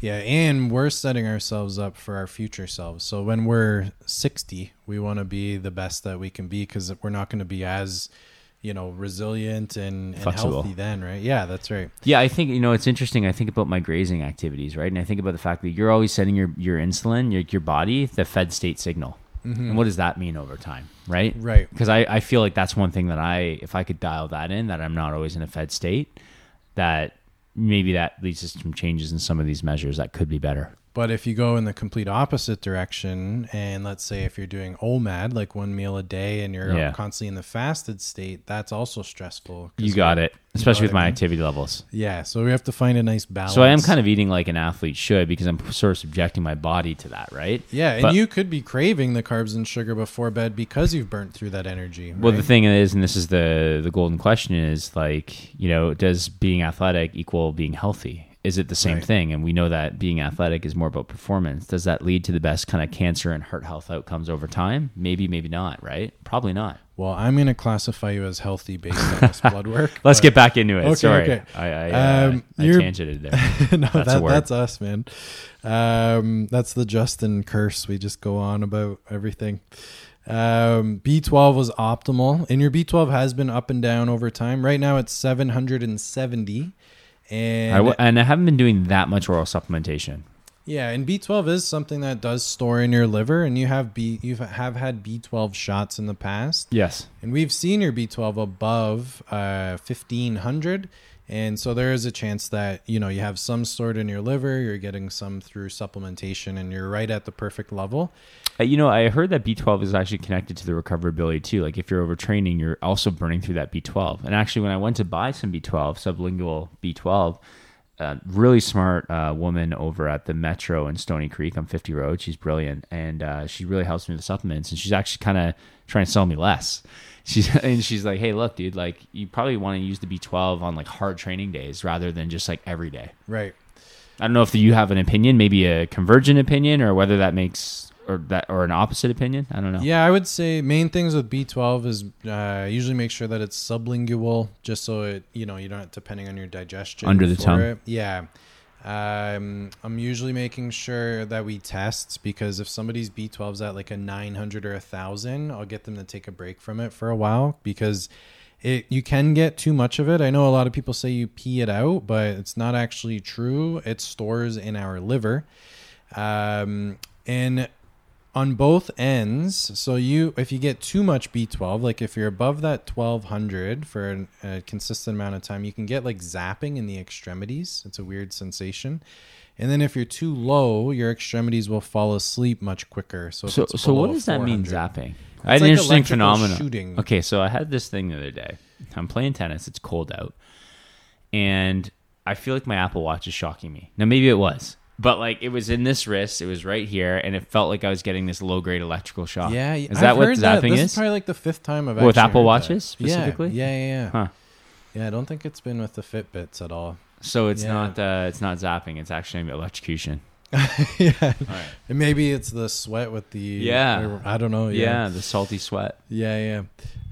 Yeah, and we're setting ourselves up for our future selves. So when we're 60, we want to be the best that we can be because we're not going to be as, you know, resilient and, and healthy then, right? Yeah, that's right. Yeah, I think you know it's interesting. I think about my grazing activities, right? And I think about the fact that you're always sending your your insulin, your your body, the fed state signal. Mm-hmm. And what does that mean over time, right? Right. Because I I feel like that's one thing that I if I could dial that in, that I'm not always in a fed state, that maybe that leads to some changes in some of these measures that could be better. But if you go in the complete opposite direction, and let's say if you're doing OMAD, like one meal a day, and you're Yeah. constantly in the fasted state, that's also stressful. You got it, especially with I my mean? activity levels. Yeah, so we have to find a nice balance. So I am kind of eating like an athlete should because I'm sort of subjecting my body to that, right? yeah, and you could be craving the carbs and sugar before bed because you've burnt through that energy. Well, the thing is, and this is the the golden question is like, you know, does being athletic equal being healthy? Is it the same Right. thing? And we know that being athletic is more about performance. Does that lead to the best kind of cancer and heart health outcomes over time? Maybe, maybe not, right? Probably not. Well, I'm going to classify you as healthy based on this blood work. Let's but- get back into it. Okay, Sorry. okay. I, I, uh, Um, I you're- tangented there. no, That's a that, that's us, man. Um, that's the Justin curse. We just go on about everything. Um, B12 was optimal, and your B12 has been up and down over time. Right now, it's 770, and I w- and I haven't been doing that much oral supplementation. yeah, and B12 is something that does store in your liver, and you have B, you have had B12 shots in the past. Yes. And we've seen your B12 above uh, 1500. And so there is a chance that, you know, you have some stored in your liver, you're getting some through supplementation, and you're right at the perfect level. Uh, you know, I heard that B12 is actually connected to the recoverability too. Like if you're overtraining, you're also burning through that B12. And actually, when I went to buy some B12, sublingual B12, uh, really smart uh, woman over at the Metro in Stoney Creek on 50 Road. She's brilliant, and uh, she really helps me with supplements. And she's actually kind of trying to sell me less. She's and she's like, "Hey, look, dude, like you probably want to use the B12 on like hard training days rather than just like every day." Right. I don't know if you have an opinion, maybe a convergent opinion, or whether that makes or that or an opposite opinion. I don't know. Yeah, I would say main things with B12 is uh, usually make sure that it's sublingual, just so it, you know, you're not depending on your digestion. Under the tongue. it. Yeah. Um, I'm usually making sure that we test because if somebody's B12's at like a 900 or a thousand, I'll get them to take a break from it for a while because it you can get too much of it. I know a lot of people say you pee it out, but it's not actually true. It stores in our liver. Um, and on both ends. So you, if you get too much B12, like if you're above that 1200 for an, a consistent amount of time, you can get like zapping in the extremities. It's a weird sensation. And then if you're too low, your extremities will fall asleep much quicker. So So, so what does that mean, 400 zapping? I had an like interesting electrical phenomenon. shooting. Okay, so I had this thing the other day. I'm playing tennis. It's cold out, and I feel like my Apple Watch is shocking me. Now maybe it was, but like it was in this wrist. It was right here, and it felt like I was getting this low grade electrical shock. Yeah, is I've that what zapping that. This is? is probably like the fifth time I've With Apple Watches that. Yeah, specifically? Yeah, yeah, yeah. Huh. Yeah, I don't think it's been with the Fitbits at all. So it's Yeah. not uh, it's not zapping. It's actually electrocution. yeah, and maybe it's the sweat with the Yeah. I don't know. Yeah, Yeah, the salty sweat. yeah, yeah.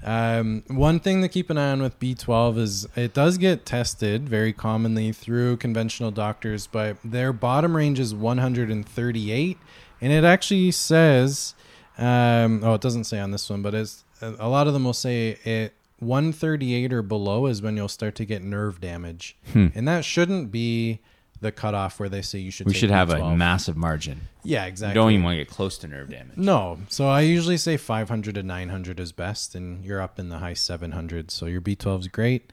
Um, one thing to keep an eye on with B12 is it does get tested very commonly through conventional doctors, but their bottom range is 138, and it actually says, um, oh, it doesn't say on this one, but it's a lot of them will say it 138 or below is when you'll start to get nerve damage, Hmm. and that shouldn't be the cutoff where they say you should. We should have a B12. massive margin. Yeah, You exactly. don't even want to get close to nerve damage. No. So I usually say 500 to 900 is best, and you're up in the high 700s. So your B12 is great.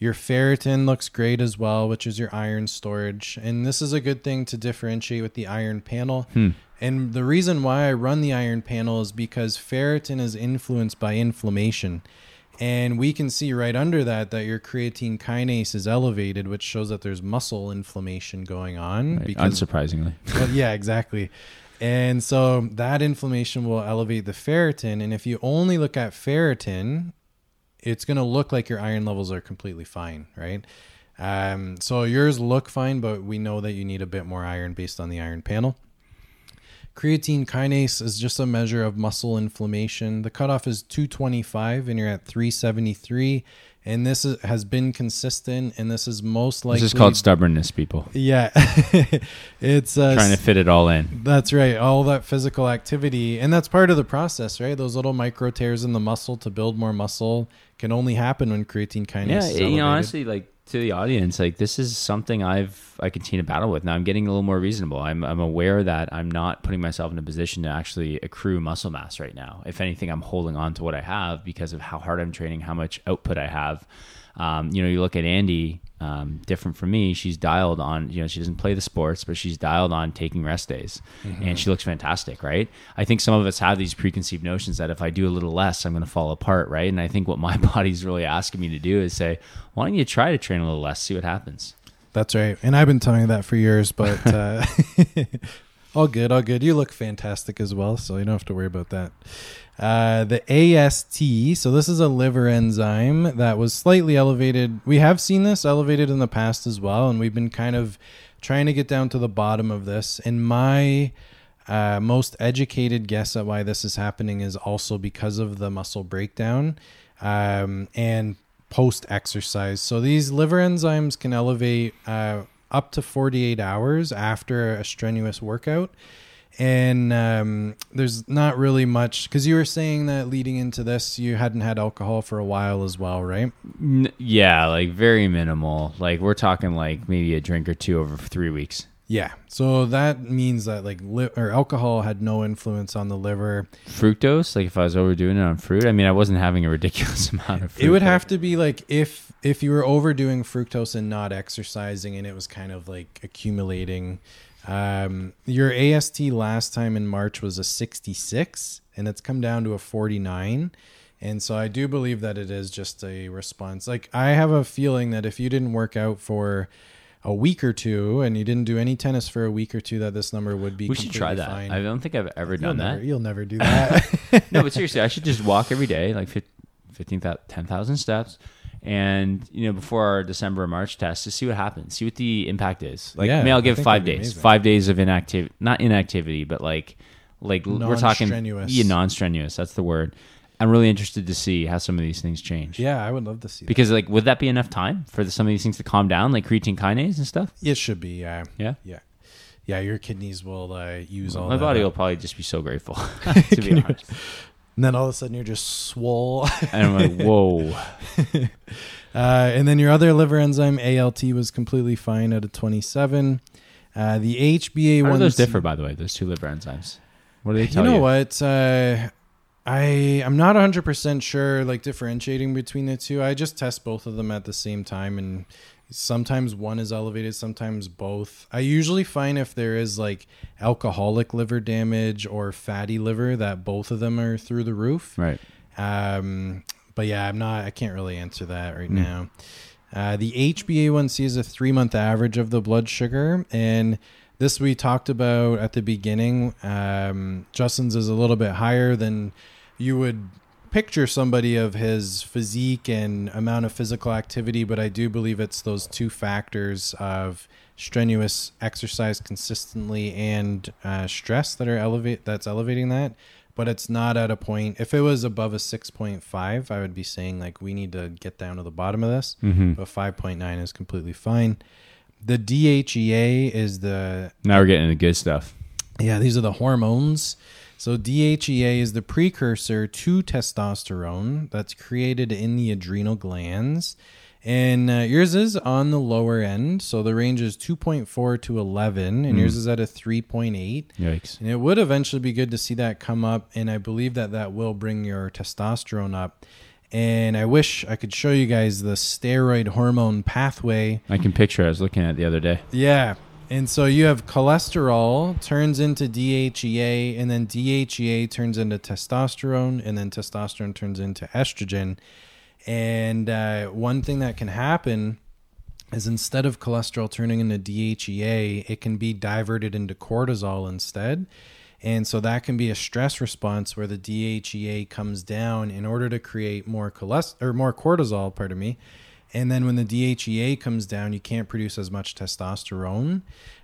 Your ferritin looks great as well, which is your iron storage. And this is a good thing to differentiate with the iron panel. Hmm. And the reason why I run the iron panel is because ferritin is influenced by inflammation. And we can see right under that that your creatine kinase is elevated, which shows that there's muscle inflammation going on. Right, Because Unsurprisingly. well, yeah, exactly. And so that inflammation will elevate the ferritin. And if you only look at ferritin, it's going to look like your iron levels are completely fine, right? Um, so yours look fine, but we know that you need a bit more iron based on the iron panel. Creatine kinase is just a measure of muscle inflammation. The cutoff is 225, and you're at 373. And this is, has been consistent, and this is most likely. This is called stubbornness, people. Yeah, it's uh, Trying to fit it all in. that's right. All that physical activity, and that's part of the process, right? Those little micro tears in the muscle to build more muscle can only happen when creatine kinase. Yeah, is you know, honestly, like to the audience, like this is something I've I continue to battle with. Now I'm getting a little more reasonable. I'm I'm aware that I'm not putting myself in a position to actually accrue muscle mass right now. If anything, I'm holding on to what I have because of how hard I'm training, how much output I have. Um, you know, you look at Andy, um, different from me. She's dialed on. You know, she doesn't play the sports, but she's dialed on taking rest days, and she looks fantastic, right? I think some of us have these preconceived notions that if I do a little less, I'm going to fall apart, right? And I think what my body's really asking me to do is say, why don't you try to train a little less, see what happens. That's right. And I've been telling you that for years, but uh, all good, all good. You look fantastic as well, so you don't have to worry about that. Uh, the AST, so this is a liver enzyme that was slightly elevated. We have seen this elevated in the past as well, and we've been kind of trying to get down to the bottom of this. And my uh, most educated guess at why this is happening is also because of the muscle breakdown um, and post exercise. So these liver enzymes can elevate uh, up to 48 hours after a strenuous workout. And um, there's not really much because you were saying that leading into this, you hadn't had alcohol for a while as well, right? N- yeah, like very minimal. Like we're talking like maybe a drink or two over three weeks. Yeah. So that means that like li- or alcohol had no influence on the liver. Fructose, like if I was overdoing it on fruit, I mean, I wasn't having a ridiculous amount of fruit. it would have to be like if if you were overdoing fructose and not exercising and it was kind of like accumulating um your ast last time in march was a 66 and it's come down to a 49 and so i do believe that it is just a response like i have a feeling that if you didn't work out for a week or two and you didn't do any tennis for a week or two that this number would be We should try that. fine. I don't think I've ever you'll done never, that. you'll never do that no, but seriously, I should just walk every day, like fif- 15, 10,000 steps. And, you know, before our December or March test to see what happens, see what the impact is. Like, Yeah, maybe I'll give five days, five days of inactivity, not inactivity, but like, like we're talking, Non-strenuous. yeah, non strenuous. That's the word. I'm really interested to see how some of these things change. yeah i would love to see that. Because, like, would that be enough time for the, some of these things to calm down, like creatine kinase and stuff? It should be, yeah. Yeah. Yeah. Yeah, your kidneys will uh, use all My that body up. will probably just be so grateful, to be honest. And then all of a sudden you're just swole. And I'm like, whoa. Uh, and then your other liver enzyme, ALT, was completely fine at a 27. Uh, the HbA1c. How do those differ, by the way, those two liver enzymes? What do they tell You know you? Know what? Uh, I I'm not 100 percent sure, like differentiating between the two. I just test both of them at the same time, and sometimes one is elevated, sometimes both. I usually find if there is like alcoholic liver damage or fatty liver, that both of them are through the roof. Right. Um, but yeah, I'm not. I can't really answer that right Mm. now. Uh, the HbA1c is a three month average of the blood sugar, and this we talked about at the beginning. Um, Justin's is a little bit higher than you would picture somebody of his physique and amount of physical activity, but I do believe it's those two factors of strenuous exercise consistently and uh, stress that are elevate that's elevating that but it's not at a point if it was above a 6.5 i would be saying like we need to get down to the bottom of this Mm-hmm. but 5.9 is completely fine the dhea is the Now we're getting into good stuff. yeah these are the hormones so dhea is the precursor to testosterone that's created in the adrenal glands and uh, yours is on the lower end so the range is 2.4 to 11 and yours is at a 3.8 Yikes. and it would eventually be good to see that come up. And I believe that that will bring your testosterone up. And I wish I could show you guys the steroid hormone pathway. I can picture. I was looking at it the other day. Yeah. And so you have cholesterol turns into DHEA, and then DHEA turns into testosterone, and then testosterone turns into estrogen. And uh, one thing that can happen is instead of cholesterol turning into DHEA, it can be diverted into cortisol instead. And so that can be a stress response where the DHEA comes down in order to create more cholesterol or more cortisol, pardon me. And then when the DHEA comes down, you can't produce as much testosterone.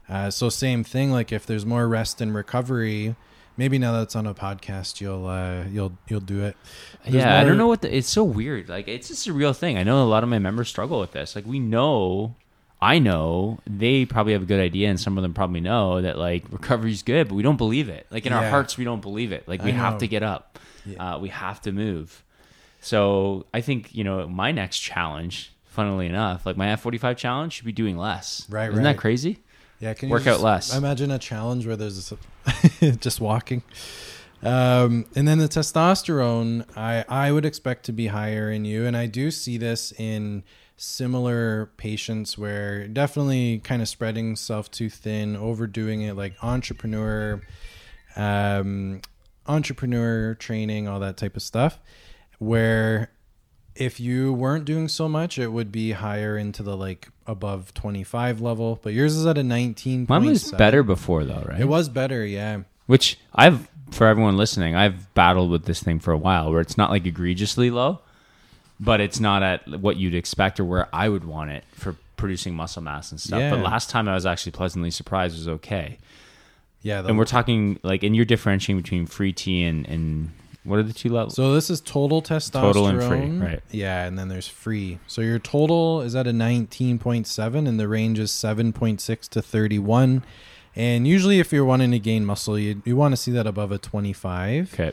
Uh, so same thing, like if there's more rest and recovery, maybe now that's on a podcast, you'll uh, you'll you'll do it. There's yeah, I don't know what the, it's so weird. Like it's just a real thing. I know a lot of my members struggle with this. Like we know, I know they probably have a good idea, and some of them probably know that like recovery's good, but we don't believe it. Like in our hearts, we don't believe it. Like we have to get up, uh, we have to move. So I think you know my next challenge. Funnily enough, like my F forty five challenge should be doing less. Right, Isn't right. that crazy? Yeah, can Work out less. I imagine a challenge where there's just walking. Um, and then the testosterone, I I would expect to be higher in you, and I do see this in similar patients where definitely kind of spreading self too thin, overdoing it, like entrepreneur, um, entrepreneur training, all that type of stuff, where if you weren't doing so much, it would be higher into the like above 25 level, but yours is at a 19. Mine was better before though, right? It was better, yeah. Which I've for everyone listening, I've battled with this thing for a while where it's not like egregiously low, but it's not at what you'd expect or where I would want it for producing muscle mass and stuff. But last time I was actually pleasantly surprised it was okay. Yeah, And we're talking like and you're differentiating between free T and, and what are the two levels? so this is total testosterone. Total and free, right. Yeah, and then there's free. So your total is at a 19.7 and the range is 7.6 to 31. And usually if you're wanting to gain muscle, you, you want to see that above a 25. okay.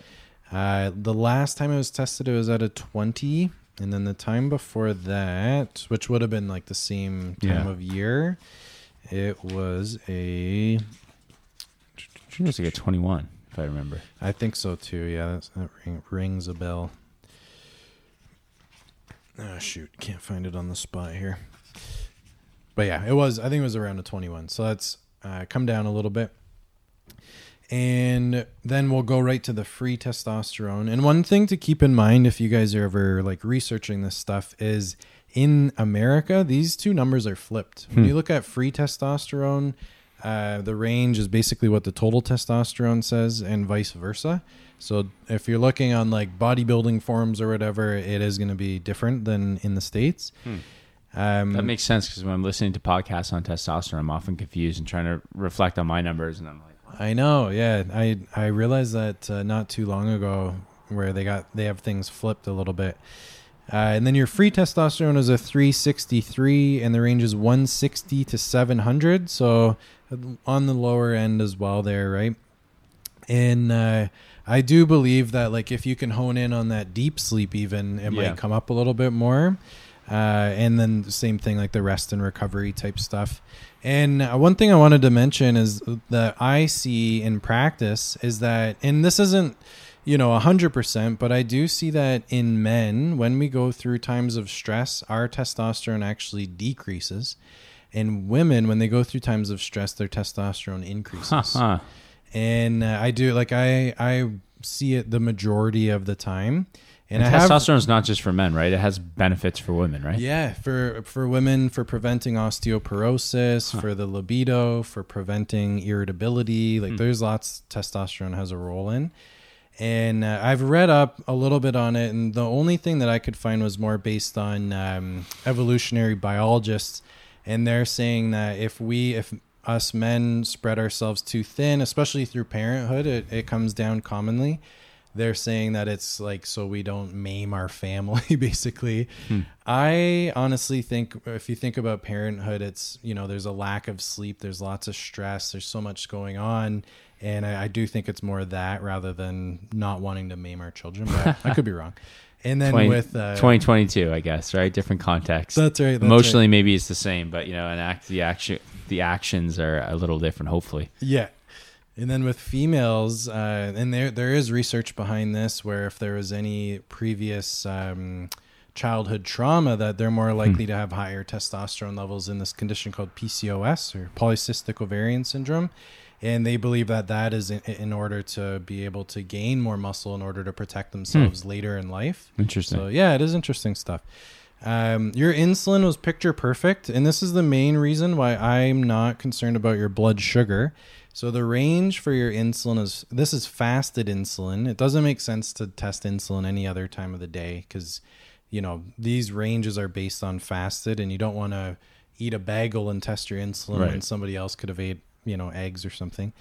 Uh, the last time it was tested, it was at a 20. And then the time before that, which would have been like the same time Yeah. of year, it was a. It was like a twenty one, if I remember. I think so too. Yeah, that's, that ring, rings a bell. Oh shoot, can't find it on the spot here. But yeah, it was. I think it was around a twenty-one. So that's uh, come down a little bit, and then we'll go right to the free testosterone. And one thing to keep in mind if you guys are ever like researching this stuff is in America, these two numbers are flipped. When you look at free testosterone, uh, the range is basically what the total testosterone says, and vice versa. So if you're looking on like bodybuilding forums or whatever, it is going to be different than in the states. Um, That makes sense because when I'm listening to podcasts on testosterone, I'm often confused and trying to reflect on my numbers, and I'm like, I know, yeah. I I realized that uh, not too long ago, where they got they have things flipped a little bit. Uh, and then your free testosterone is a 363, and the range is 160 to 700. So on the lower end as well, there, right? And uh, I do believe that, like, if you can hone in on that deep sleep, even it Yeah. might come up a little bit more. Uh, and then the same thing, like the rest and recovery type stuff. And uh, one thing I wanted to mention is that I see in practice is that, and this isn't, you know, 100%, but I do see that in men, when we go through times of stress, our testosterone actually decreases. In women, when they go through times of stress, their testosterone increases. Huh. And uh, I do, like, I, I see it the majority of the time. And, have- testosterone is not just for men, right? It has benefits for women, right? Yeah, for for women, for preventing osteoporosis, for the libido, for preventing irritability. Like, there's lots testosterone has a role in. And uh, I've read up a little bit on it, and the only thing that I could find was more based on um, evolutionary biologists, and they're saying that if we, if us men spread ourselves too thin, especially through parenthood, it, it comes down commonly. They're saying that it's like so we don't maim our family basically. Hmm. I honestly think if you think about parenthood it's you know there's a lack of sleep there's lots of stress there's so much going on. And i, I do think it's more that rather than not wanting to maim our children but i could be wrong and then 20 with uh, 2022, I guess, right? Different context. that's right that's Emotionally, right. maybe it's the same, but you know, and act the action, the actions are a little different. Hopefully, Yeah. And then with females, uh, and there there is research behind this, where if there was any previous um, childhood trauma, that they're more likely to have higher testosterone levels in this condition called PCOS or polycystic ovarian syndrome, and they believe that that is in, in order to be able to gain more muscle in order to protect themselves later in life. interesting. So yeah, it is interesting stuff. Um, your insulin was picture perfect, and this is the main reason why I'm not concerned about your blood sugar. So the range for your insulin is this is fasted insulin. It doesn't make sense to test insulin any other time of the day because you know these ranges are based on fasted, and you don't want to eat a bagel and test your insulin when somebody else could have ate you know eggs or something.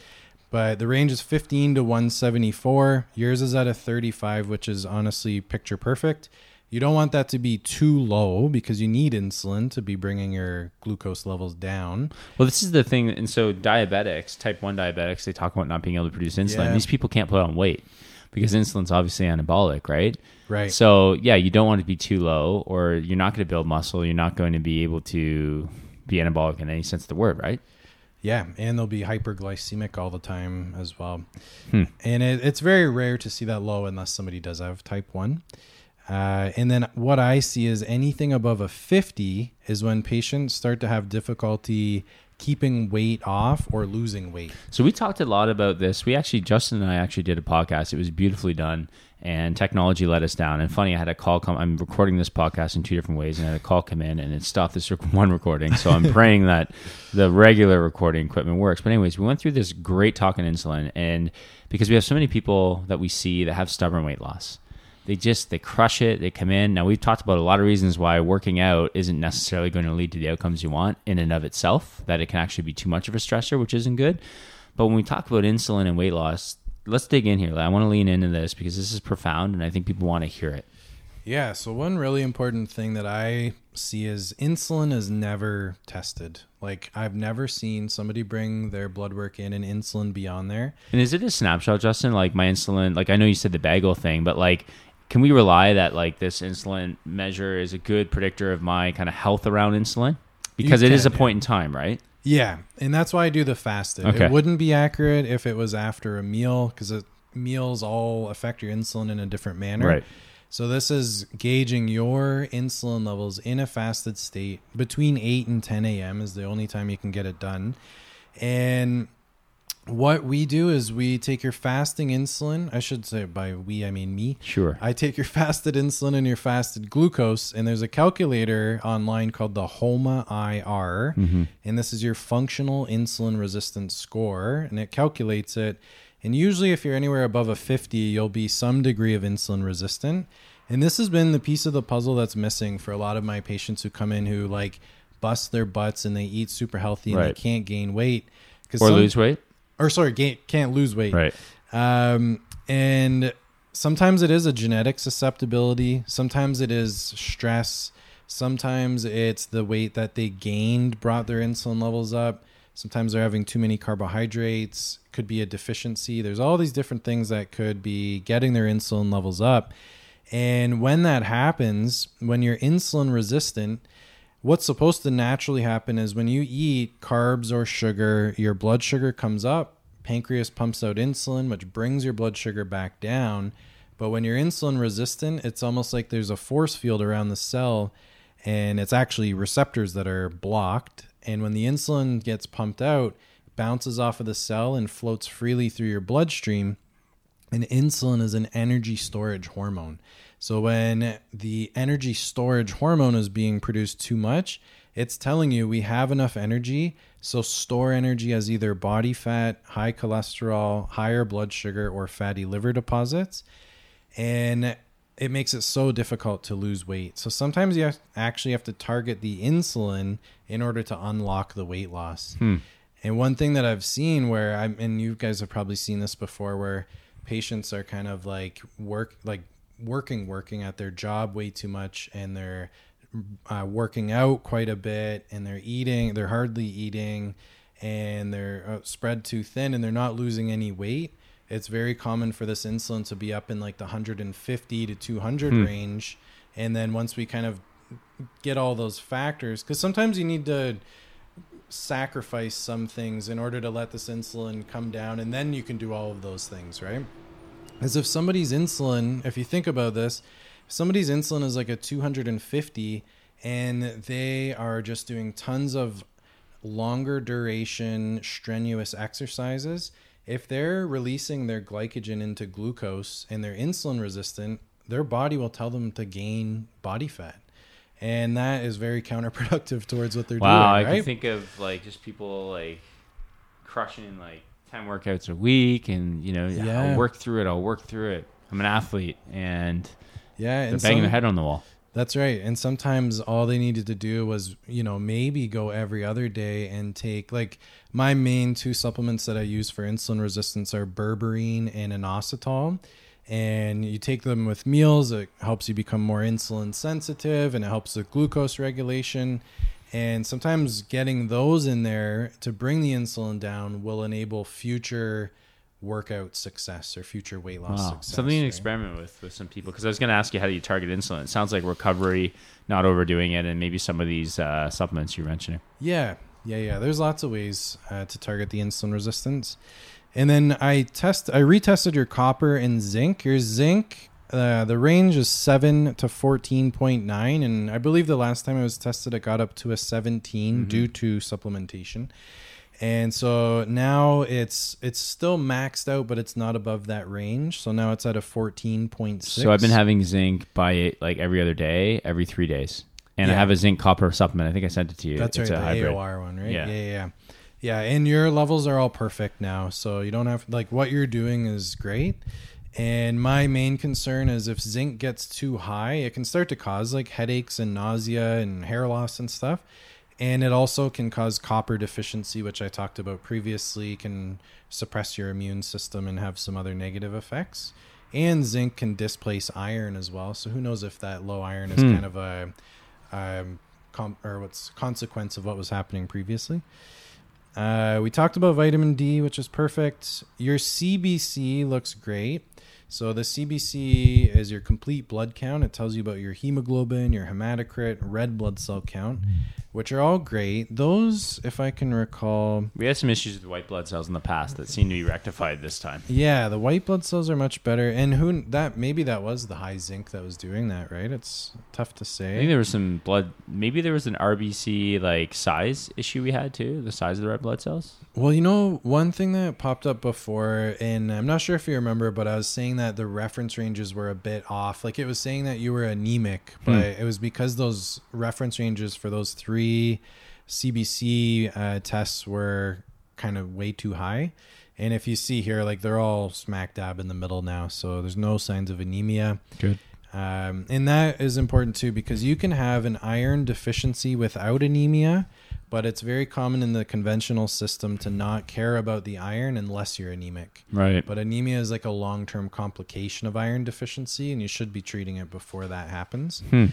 But the range is 15 to 174. Yours is at a 35, which is honestly picture perfect. You don't want that to be too low because you need insulin to be bringing your glucose levels down. Well, this is the thing, and so diabetics, type one diabetics, they talk about not being able to produce insulin. Yeah. These people can't put on weight because insulin's obviously anabolic, right? Right. So yeah, you don't want it to be too low, or you're not going to build muscle. You're not going to be able to be anabolic in any sense of the word, right? Yeah, and they'll be hyperglycemic all the time as well. Hmm. And it, it's very rare to see that low unless somebody does have type 1. Uh, and then what I see is anything above a 50 is when patients start to have difficulty keeping weight off or losing weight. So we talked a lot about this. We actually, Justin and I actually did a podcast. It was beautifully done, and technology let us down. And funny, I had a call come. I'm recording this podcast in two different ways, and I had a call come in, and it stopped this one recording. So I'm praying that the regular recording equipment works. But anyways, we went through this great talk on insulin, and because we have so many people that we see that have stubborn weight loss. They just they crush it. They come in. Now we've talked about a lot of reasons why working out isn't necessarily going to lead to the outcomes you want in and of itself. That it can actually be too much of a stressor, which isn't good. But when we talk about insulin and weight loss, let's dig in here. I want to lean into this because this is profound, and I think people want to hear it. Yeah, so one really important thing that I see is insulin is never tested. Like I've never seen somebody bring their blood work in and insulin be on there. And is it a snapshot, Justin? Like my insulin, like I know you said the bagel thing, but like, can we rely that like this insulin measure is a good predictor of my kind of health around insulin? Because it is a can, point in time, right? Yeah, and that's why I do the fasted. Okay. It wouldn't be accurate if it was after a meal because meals all affect your insulin in a different manner. Right. So this is gauging your insulin levels in a fasted state between 8 and 10 a.m. is the only time you can get it done. And what we do is we take your fasting insulin. I should say by we I mean me. Sure. I take your fasted insulin and your fasted glucose, and there's a calculator online called the HOMA IR, mm-hmm. and this is your functional insulin resistance score, and it calculates it. And usually, if you're anywhere above a 50, you'll be some degree of insulin resistant. And this has been the piece of the puzzle that's missing for a lot of my patients who come in who like bust their butts and they eat super healthy and Right. they can't gain weight. or some- lose weight. Or sorry, can't lose weight. Right. Um, and sometimes it is a genetic susceptibility. Sometimes it is stress. Sometimes it's the weight that they gained brought their insulin levels up. Sometimes they're having too many carbohydrates. Could be a deficiency. There's all these different things that could be getting their insulin levels up. And when that happens, when you're insulin resistant, what's supposed to naturally happen is when you eat carbs or sugar, your blood sugar comes up, pancreas pumps out insulin, which brings your blood sugar back down. But when you're insulin resistant, it's almost like there's a force field around the cell and it's actually receptors that are blocked. And when the insulin gets pumped out, it bounces off of the cell and floats freely through your bloodstream. And insulin is an energy storage hormone. So when the energy storage hormone is being produced too much, it's telling you we have enough energy. So store energy as either body fat, high cholesterol, higher blood sugar, or fatty liver deposits. And it makes it so difficult to lose weight. So sometimes you have, actually have to target the insulin in order to unlock the weight loss. Hmm. And one thing that I've seen where I'm, and you guys have probably seen this before, where patients are kind of like work, like working, working at their job way too much, and they're uh, working out quite a bit, and they're eating, they're hardly eating, and they're uh, spread too thin, and they're not losing any weight it's very common for this insulin to be up in like the 150 to 200 hmm. range and then once we kind of get all those factors because sometimes you need to sacrifice some things in order to let this insulin come down and then you can do all of those things right as if somebody's insulin if you think about this somebody's insulin is like a 250 and they are just doing tons of longer duration strenuous exercises if they're releasing their glycogen into glucose and they're insulin resistant, their body will tell them to gain body fat. And that is very counterproductive towards what they're wow, doing. Wow, I can think of like just people like crushing like 10 workouts a week and, you know, yeah. I'll work through it. I'll work through it. I'm an athlete and yeah, and banging some, their head on the wall. That's right. And sometimes all they needed to do was, you know, maybe go every other day and take like my main two supplements that I use for insulin resistance are berberine and inositol. And you take them with meals, it helps you become more insulin sensitive and it helps with glucose regulation. And sometimes getting those in there to bring the insulin down will enable future workout success or future weight loss wow. success. Something to experiment with with some people because I was going to ask you how do you target insulin. It sounds like recovery, not overdoing it, and maybe some of these uh, supplements you're mentioning. Yeah, yeah, yeah. There's lots of ways uh, to target the insulin resistance. And then I test, I retested your copper and zinc. Your zinc, uh, the range is seven to fourteen point nine, and I believe the last time it was tested, it got up to a 17 mm-hmm. due to supplementation. And so now it's it's still maxed out but it's not above that range. So now it's at a 14.6 so i've been having zinc by it like every other day every three days. And yeah. i have a zinc copper supplement. I think i sent it to you. That's it's right the hybrid. aor one right? Yeah. yeah yeah. Yeah and your levels are all perfect now so you don't have like what you're doing is great and my main concern is if zinc gets too high it can start to cause like headaches and nausea and hair loss and stuff. And it also can cause copper deficiency which i talked about previously can suppress your immune system and have some other negative effects. And zinc can displace iron as well. So who knows if that low iron is hmm. kind of a, a com- or what's consequence of what was happening previously. Uh, we talked about vitamin d which is perfect. Your cbc looks great so the CBC is your complete blood count. It tells you about your hemoglobin, your hematocrit, red blood cell count which are all great. Those, if I can recall, we had some issues with white blood cells in the past that seem to be rectified this time. Yeah, the white blood cells are much better, and who that maybe that was the high zinc that was doing that, right? It's tough to say. I think there was some blood. Maybe there was an RBC like size issue we had too, the size of the red blood cells. Well, you know, one thing that popped up before, and I'm not sure if you remember, but I was saying that the reference ranges were a bit off. Like it was saying that you were anemic, but hmm. it was because those reference ranges for those three three CBC uh, tests were kind of way too high. And if you see here, like they're all smack dab in the middle now. So there's no signs of anemia. Good. Um, and that is important too because you can have an iron deficiency without anemia, but it's very common in the conventional system to not care about the iron unless you're anemic. Right. But anemia is like a long term complication of iron deficiency, and you should be treating it before that happens. Hmm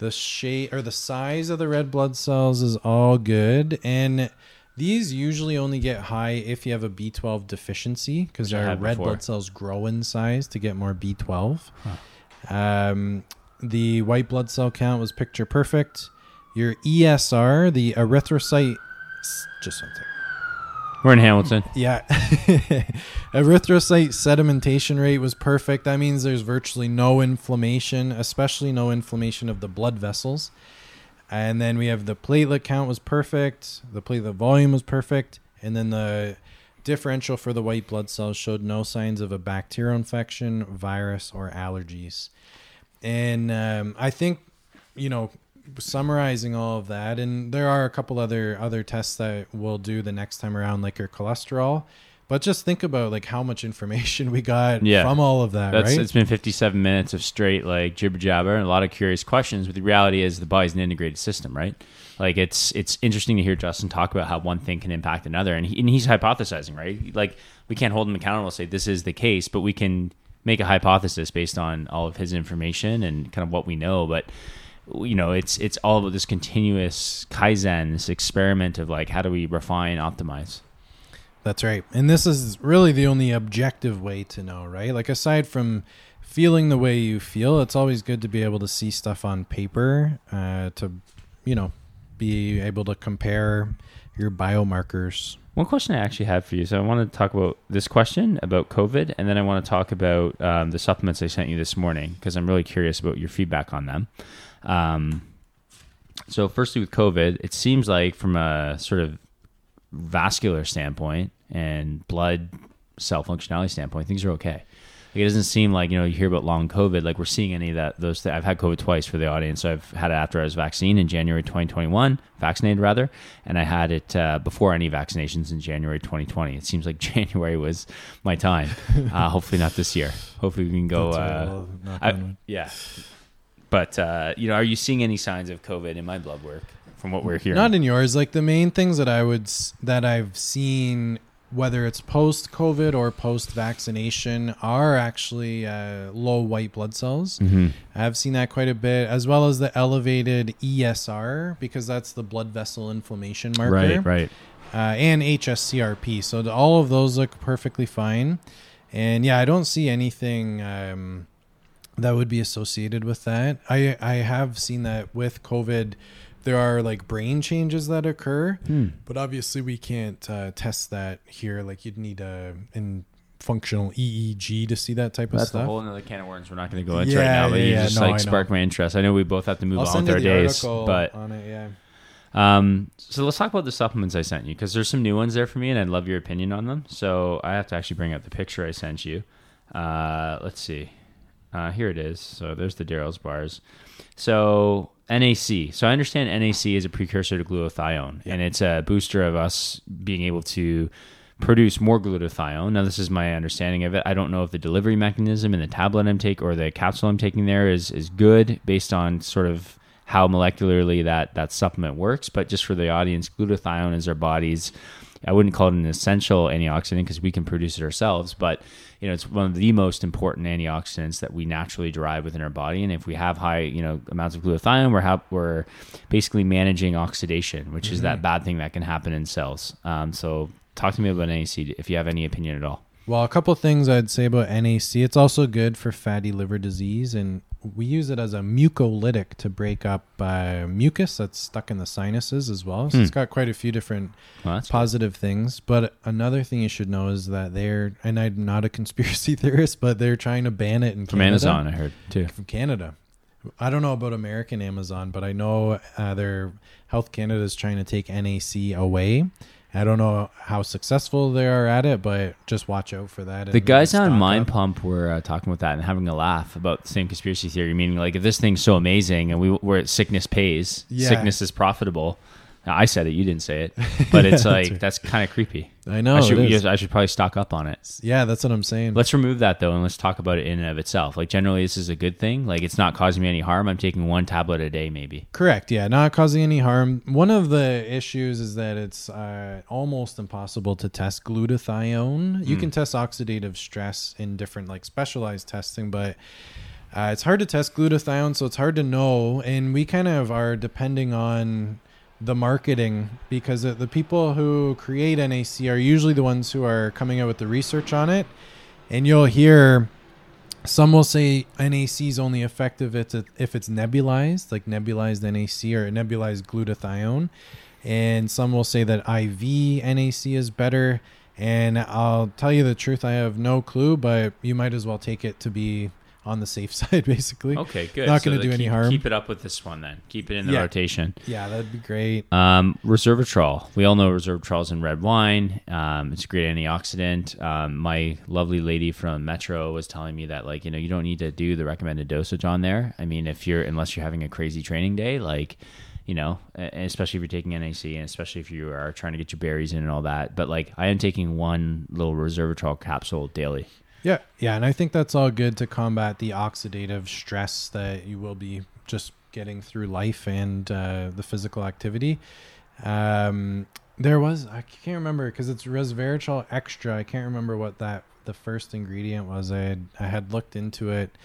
the shape or the size of the red blood cells is all good and these usually only get high if you have a B12 deficiency because our red before. blood cells grow in size to get more B12. Huh. Um, the white blood cell count was picture perfect. Your ESR, the erythrocyte. Just one second. We're in Hamilton. Yeah. Erythrocyte sedimentation rate was perfect. That means there's virtually no inflammation, especially no inflammation of the blood vessels. And then we have the platelet count was perfect. The platelet volume was perfect. And then the differential for the white blood cells showed no signs of a bacterial infection, virus, or allergies. And um, I think, you know, summarizing all of that and there are a couple other other tests that we'll do the next time around like your cholesterol but just think about like how much information we got Yeah. from all of that That's right it's been 57 minutes of straight like jibber jabber and a lot of curious questions. But the reality is the body's an integrated system, right? Like it's it's interesting to hear Justin talk about how one thing can impact another, and, he, and he's hypothesizing, right? Like we can't hold him accountable and say this is the case, but we can make a hypothesis based on all of his information and kind of what we know. But you know, it's it's all about this continuous kaizen, this experiment of like how do we refine, optimize. That's right. And this is really the only objective way to know, right? Like aside from feeling the way you feel, it's always good to be able to see stuff on paper uh, to, you know, be able to compare your biomarkers. One question I actually have for you. So I want to talk about this question about COVID, and then I want to talk about um, the supplements I sent you this morning because I'm really curious about your feedback on them. Um, so, firstly, with COVID, it seems like from a sort of vascular standpoint and blood cell functionality standpoint, things are okay. Like, it doesn't seem like you know you hear about long COVID. Like we're seeing any of that. Those th- I've had COVID twice for the audience. So I've had it after I was vaccinated in January 2021, vaccinated rather, and I had it uh, before any vaccinations in January 2020. It seems like January was my time. Uh, hopefully not this year. Hopefully we can go. Uh, I- yeah, but uh, you know, are you seeing any signs of COVID in my blood work from what we're hearing? Not in yours. Like the main things that I would that I've seen, whether it's post COVID or post vaccination, are actually uh, low white blood cells. Mhm. I've seen that quite a bit, as well as the elevated ESR because that's the blood vessel inflammation marker, Right, right. Uh, and HSCRP. So all of those look perfectly fine. And yeah, I don't see anything um, that would be associated with that. I I have seen that with COVID, there are like brain changes that occur, Hmm. but obviously we can't uh, test that here. Like you'd need a in functional EEG to see that type of stuff. That's a whole another can of worms we're not going to go into Yeah, right now. But yeah, you yeah. just No, like know. my interest. I know we both have to move I'll on with our days, but on it. Yeah. Um, so let's talk about the supplements I sent you because there's some new ones there for me, and I'd love your opinion on them. So I have to actually bring up the picture I sent you. Uh, let's see. Uh, here it is. So there's the Daryl's bars. So NAC. So I understand NAC is a precursor to glutathione, and it's a booster of us being able to produce more glutathione. Now, this is my understanding of it. I don't know if the delivery mechanism in the tablet I'm taking or the capsule I'm taking there is is good based on sort of how molecularly that that supplement works. But just for the audience, glutathione is our body's. I wouldn't call it an essential antioxidant because we can produce it ourselves, but you know it's one of the most important antioxidants that we naturally derive within our body. And if we have high, you know, amounts of glutathione, we're ha- we're basically managing oxidation, which is that bad thing that can happen in cells. Um, so talk to me about NAC if you have any opinion at all. Well, a couple things I'd say about NAC. It's also good for fatty liver disease, and we use it as a mucolytic to break up uh, mucus that's stuck in the sinuses as well. So it's got quite a few different Well, positive things. But another thing you should know is that they're, and I'm not a conspiracy theorist, but they're trying to ban it in from Canada. Amazon, I heard too. From Canada. I don't know about American Amazon, but I know uh, their Health Canada is trying to take NAC away. I don't know how successful they are at it, but just watch out for that. The guys on Mind up. Pump were uh, talking about that and having a laugh about the same conspiracy theory, meaning like if this thing's so amazing and we where sickness pays, Yeah. sickness is profitable. Now, I said it, you didn't say it, but it's like right. that's kind of creepy. I know. I should, it is. I should probably stock up on it. Yeah, that's what I'm saying. Let's remove that though, and let's talk about it in and of itself. Like generally, this is a good thing. Like it's not causing me any harm. I'm taking one tablet a day, maybe. Correct. Yeah, not causing any harm. One of the issues is that it's uh, almost impossible to test glutathione. You can test oxidative stress in different like specialized testing, but uh, it's hard to test glutathione, so it's hard to know. And we kind of are depending on the marketing because the people who create NAC are usually the ones who are coming out with the research on it. And you'll hear Some will say NAC is only effective if it's nebulized, like nebulized NAC or nebulized glutathione. And some will say that IV NAC is better. And I'll tell you the truth, I have no clue, but you might as well take it to be on the safe side, basically. Okay, good. Not So going to do any harm. Keep it up with this one then. Keep it in the Yeah. rotation. Yeah, that'd be great. Um, resveratrol. We all know resveratrol is in red wine. Um, it's a great antioxidant. Um, my lovely lady from Metro was telling me that, like, you know, you don't need to do the recommended dosage on there. I mean, if you're, unless you're having a crazy training day, like, you know, especially if you're taking NAC and especially if you are trying to get your berries in and all that. But like, I am taking one little resveratrol capsule daily. Yeah, yeah, and I think that's all good to combat the oxidative stress that you will be just getting through life and uh, the physical activity. Um, there was I can't remember because it's resveratrol extra. I can't remember what that the first ingredient was. I had I had looked into it.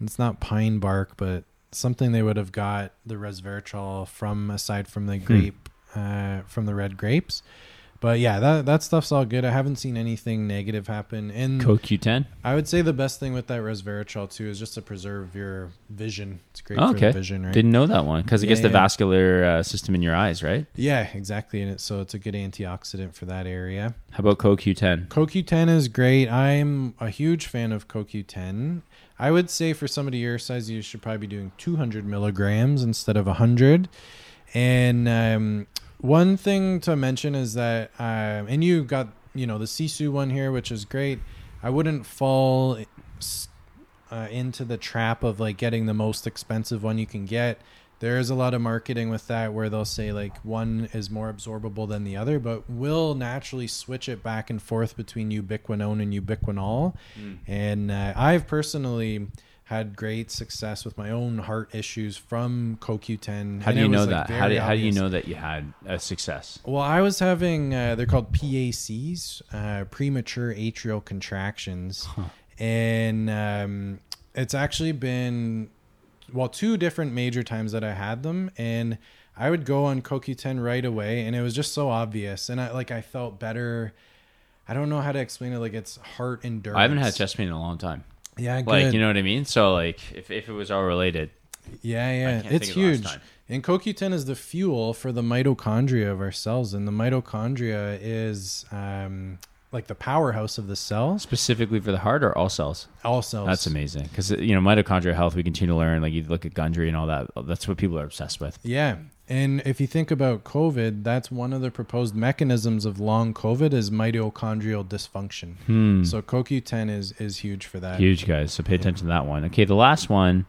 It's not pine bark, but something they would have got the resveratrol from aside from the grape uh, from the red grapes. But yeah, that that stuff's all good. I haven't seen anything negative happen. And CoQ10. I would say the best thing with that resveratrol too is just to preserve your vision. It's great Oh, for okay. the vision, right? Didn't know that one because it gets the yeah. vascular uh, system in your eyes, right? yeah, exactly. And it, so it's a good antioxidant for that area. How about CoQ10? CoQ10 is great. I'm a huge fan of CoQ10. I would say for somebody your size, you should probably be doing 200 milligrams instead of 100. And um, one thing to mention is that, um, and you got, you know, the Sisu one here, which is great. I wouldn't fall uh, into the trap of like getting the most expensive one you can get. There is a lot of marketing with that where they'll say like one is more absorbable than the other, but we'll naturally switch it back and forth between ubiquinone and ubiquinol. And uh, I've personally had great success with my own heart issues from CoQ10. How do you know like, that? How do, how do you know that you had a success? Well, I was having uh, they're called PACs, uh, premature atrial contractions, and um, it's actually been well two different major times that I had them, and I would go on CoQ10 right away, and it was just so obvious, and I like I felt better. I don't know how to explain it. Like it's heart endurance. I haven't had chest pain in a long time. Yeah, good. Like, you know what I mean? So, like, if, if it was all related, Yeah, yeah, it's think of the last huge. And CoQ10 is the fuel for the mitochondria of our cells, and the mitochondria is um, like the powerhouse of the cell. specifically for the heart or all cells? All cells. That's amazing. Because, you know, mitochondrial health, we continue to learn. Like, you look at Gundry and all that. That's what people are obsessed with. Yeah, and if you think about COVID, that's one of the proposed mechanisms of long COVID is mitochondrial dysfunction. So CoQ10 is is huge for that. Hmm. Huge, guys. So pay attention to that one. Okay, the last one.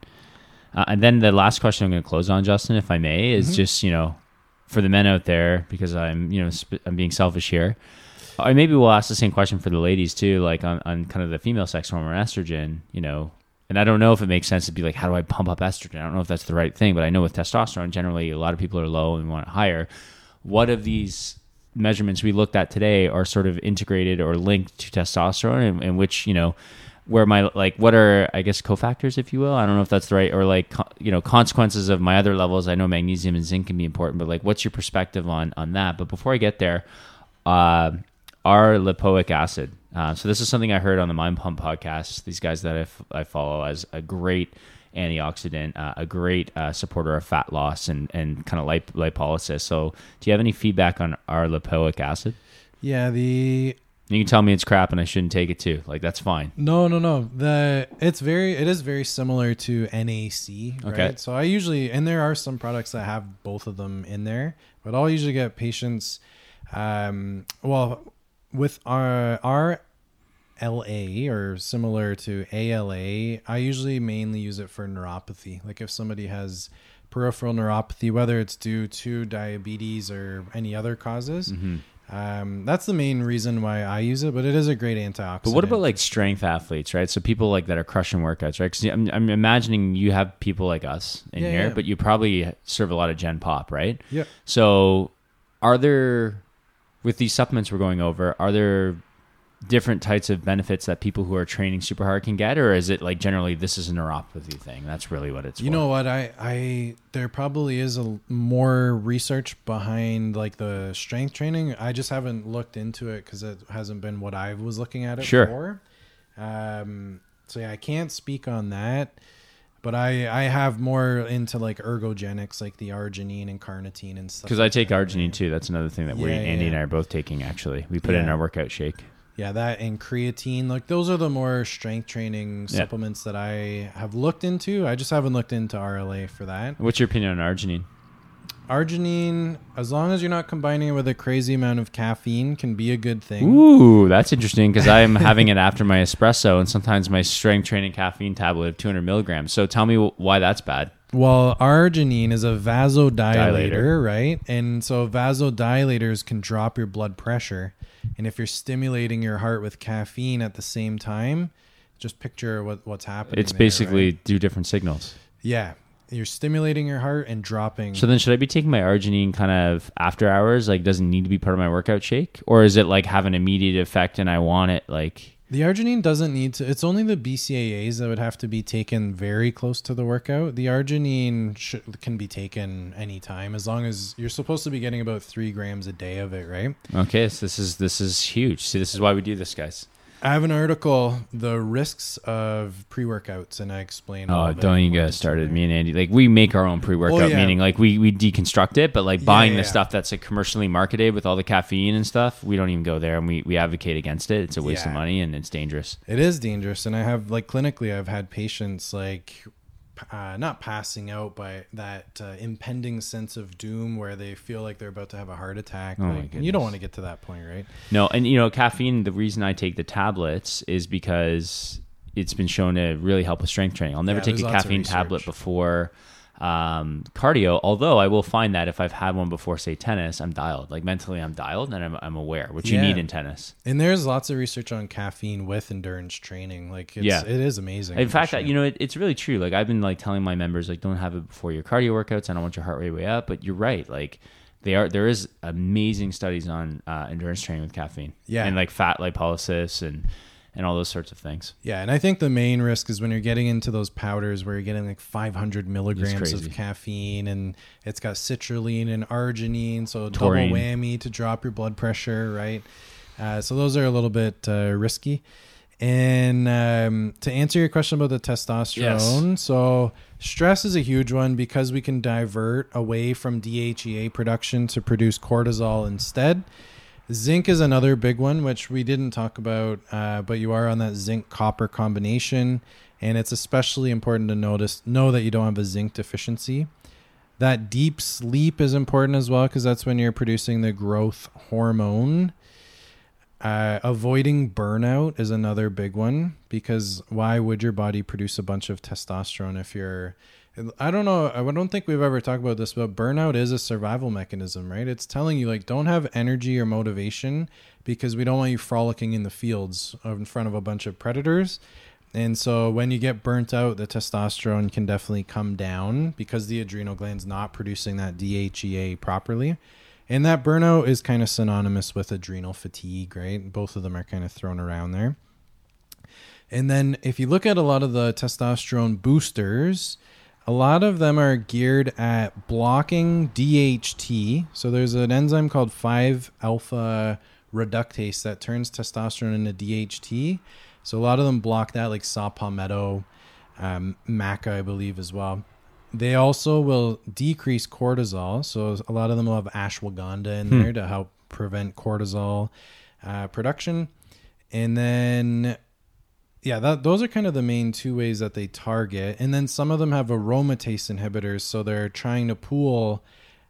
Uh, and then the last question I'm going to close on, Justin, if I may, is just, you know, for the men out there, because I'm, you know, sp- I'm being selfish here. Or maybe we'll ask the same question for the ladies too, like on, on kind of the female sex hormone estrogen, you know. And I don't know if it makes sense to be like, how do I pump up estrogen? I don't know if that's the right thing, but I know with testosterone, generally a lot of people are low and want it higher. What of these measurements we looked at today are sort of integrated or linked to testosterone, and, and which, you know, where my like what are I guess cofactors, if you will. I don't know if that's the right or like you know consequences of my other levels. I know magnesium and zinc can be important, but like what's your perspective on on that? But before I get there, uh, R-lipoic acid. Uh, so this is something I heard on the Mind Pump podcast. These guys that I, f- I follow as a great antioxidant, uh, a great uh, supporter of fat loss and and kind of lip- lipolysis. So do you have any feedback on R-lipoic acid? Yeah, the You can tell me it's crap and I shouldn't take it too. Like that's fine. No, no, no. The it's very it is very similar to NAC, right? Okay. So I usually and there are some products that have both of them in there, but I'll usually get patients um well with our our LA or similar to ALA, I usually mainly use it for neuropathy. Like if somebody has peripheral neuropathy, whether it's due to diabetes or any other causes. Um, that's the main reason why I use it, but it is a great antioxidant. But what about like strength athletes, right? So people like that are crushing workouts, right? Because I'm, I'm imagining you have people like us in Yeah, here, yeah. but you probably serve a lot of Gen Pop, right? Yep. So are there, with these supplements we're going over, are there different types of benefits that people who are training super hard can get, or is it like generally this is a neuropathy thing? That's really what it's. You for. know what? I I there probably is a more research behind like the strength training. I just haven't looked into it because it hasn't been what I was looking at it Sure. for. Um, So yeah, I can't speak on that. But I, I have more into like ergogenics, like the arginine and carnitine and stuff. Because I take arginine too. That's another thing that we Andy yeah. and I are both taking. Actually, we put it in our workout shake. Yeah, that and creatine. Like those are the more strength training Yeah. supplements that I have looked into. I just haven't looked into RLA for that. What's your opinion on arginine? Arginine, as long as you're not combining it with a crazy amount of caffeine, can be a good thing. Ooh, that's interesting because I'm having it after my espresso and sometimes my strength training caffeine tablet of 200 milligrams. So tell me why that's bad. Well, arginine is a vasodilator, Dilator. right? And so vasodilators can drop your blood pressure. And if you're stimulating your heart with caffeine at the same time, just picture what, what's happening. It's there, basically right? two different signals. yeah, you're stimulating your heart and dropping. So then, should I be taking my arginine kind of after hours? Like, doesn't need to be part of my workout shake, or is it like have an immediate effect and I want it like? The arginine doesn't need to. It's only the BCAAs that would have to be taken very close to the workout. The arginine sh- can be taken anytime as long as you're supposed to be getting about three grams a day of it, right? Okay, so this is this is huge. See, this is why we do this, guys. I have an article, the risks of pre workouts, and I explain. Oh, don't you more get us started. Me and Andy, like we make our own pre-workout, Oh, yeah. meaning like we we deconstruct it, but like buying yeah, the stuff that's like commercially marketed with all the caffeine and stuff, we don't even go there, and we we advocate against it. It's a waste of money and it's dangerous. It is dangerous, and I have like clinically, I've had patients like uh, not passing out, but that uh, impending sense of doom where they feel like they're about to have a heart attack. Oh, like, and you don't want to get to that point, right? No, and you know, caffeine. The reason I take the tablets is because it's been shown to really help with strength training. I'll never Yeah, take a caffeine tablet before um, cardio. Although I will find that if I've had one before, say tennis, I'm dialed. Like mentally, I'm dialed, and I'm, I'm aware, which you need in tennis. And there's lots of research on caffeine with endurance training. Like, it's, Yeah. it is amazing. In fact, sure. you know, it, it's really true. Like I've been like telling my members, like, don't have it before your cardio workouts. I don't want your heart rate way up. But you're right. Like they are. There is amazing studies on uh, endurance training with caffeine. Yeah. and like fat lipolysis and and all those sorts of things. Yeah, and I think the main risk is when you're getting into those powders where you're getting like 500 milligrams of caffeine, and it's got citrulline and arginine, so Taurine. double whammy to drop your blood pressure, right? Uh, so those are a little bit uh, risky. And um, to answer your question about the testosterone, so stress is a huge one because we can divert away from DHEA production to produce cortisol instead. Zinc is another big one, which we didn't talk about, uh, but you are on that zinc copper combination, and it's especially important to notice know that you don't have a zinc deficiency. That deep sleep is important as well because that's when you're producing the growth hormone. Uh, avoiding burnout is another big one because why would your body produce a bunch of testosterone if you're I don't know. I don't think we've ever talked about this, but burnout is a survival mechanism, right? It's telling you like don't have energy or motivation because we don't want you frolicking in the fields in front of a bunch of predators. And so when you get burnt out, the testosterone can definitely come down because the adrenal gland's not producing that DHEA properly. And that burnout is kind of synonymous with adrenal fatigue, right? Both of them are kind of thrown around there. And then if you look at a lot of the testosterone boosters, a lot of them are geared at blocking DHT. So there's an enzyme called 5 alpha reductase that turns testosterone into DHT. So a lot of them block that, like saw palmetto, um, maca, I believe, as well. They also will decrease cortisol. So a lot of them will have ashwagandha in there to help prevent cortisol uh, production. And then yeah, that those are kind of the main two ways that they target. And then some of them have aromatase inhibitors, so they're trying to pool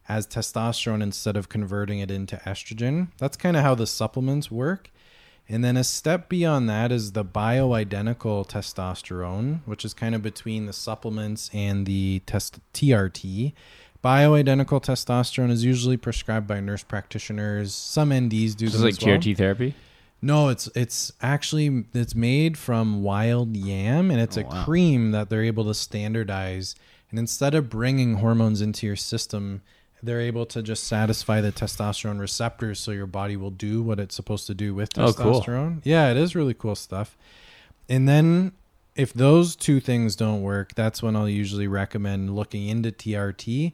as testosterone instead of converting it into estrogen. That's kind of how the supplements work. And then a step beyond that is the bioidentical testosterone, which is kind of between the supplements and the test TRT. Bioidentical testosterone is usually prescribed by nurse practitioners. Some NDs do This is like well. TRT therapy. No, it's it's actually it's made from wild yam, and it's Oh, a wow. cream that they're able to standardize. And instead of bringing hormones into your system, they're able to just satisfy the testosterone receptors, so your body will do what it's supposed to do with testosterone. Oh, cool. testosterone. Yeah, it is really cool stuff. And then if those two things don't work, that's when I'll usually recommend looking into TRT.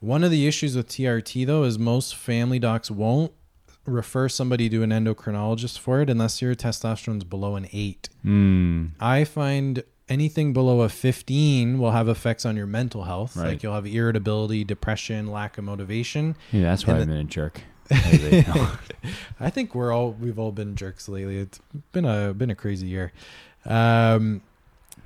One of the issues with TRT though is most family docs won't refer somebody to an endocrinologist for it unless your testosterone's below an eight. Mm, I find anything below a 15 will have effects on your mental health. Right. Like you'll have irritability, depression, lack of motivation. yeah, that's why And I've the- been a jerk. I think we're all we've all been jerks lately. It's been a been a crazy year. Um,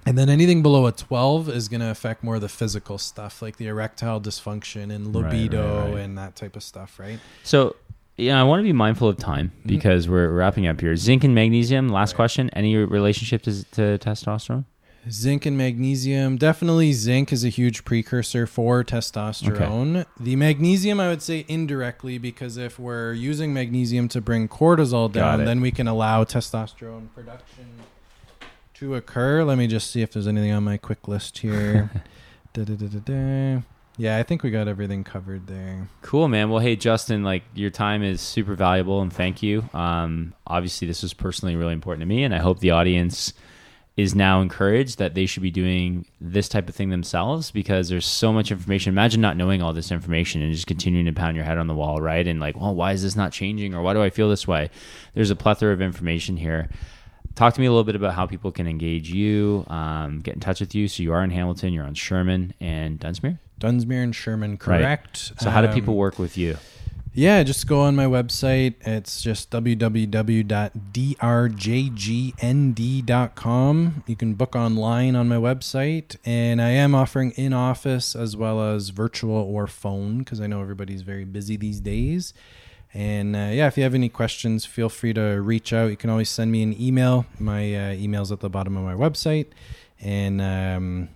and then anything below a 12 is going to affect more of the physical stuff like the erectile dysfunction and Right, right, libido right. and that type of stuff, right? So, yeah, I want to be mindful of time Mm-hmm. because we're wrapping up here. Zinc and magnesium. Last question. Any relationship to, to testosterone? Zinc and magnesium. Definitely zinc is a huge precursor for testosterone. The magnesium, I would say indirectly, because if we're using magnesium to bring cortisol down, then we can allow testosterone production to occur. Let me just see if there's anything on my quick list here. Da-da-da-da-da. Yeah, I think we got everything covered there. Cool, man. Well, hey, Justin, like your time is super valuable, and thank you. Um, obviously, this was personally really important to me, and I hope the audience is now encouraged that they should be doing this type of thing themselves because there's so much information. Imagine not knowing all this information and just continuing to pound your head on the wall, right? And like, well, why is this not changing, or why do I feel this way? There's a plethora of information here. Talk to me a little bit about how people can engage you, um, get in touch with you. So you are in Hamilton, you're on Sherman and Dunsmure. Dunsmure and Sherman, Right. correct. So how do Um, people work with you? Yeah, just go on my website. It's just www.drjgnd.com. You can book online on my website, and I am offering in office as well as virtual or phone because I know everybody's very busy these days. And uh, yeah, if you have any questions, feel free to reach out. You can always send me an email. My uh, email's at the bottom of my website. And um,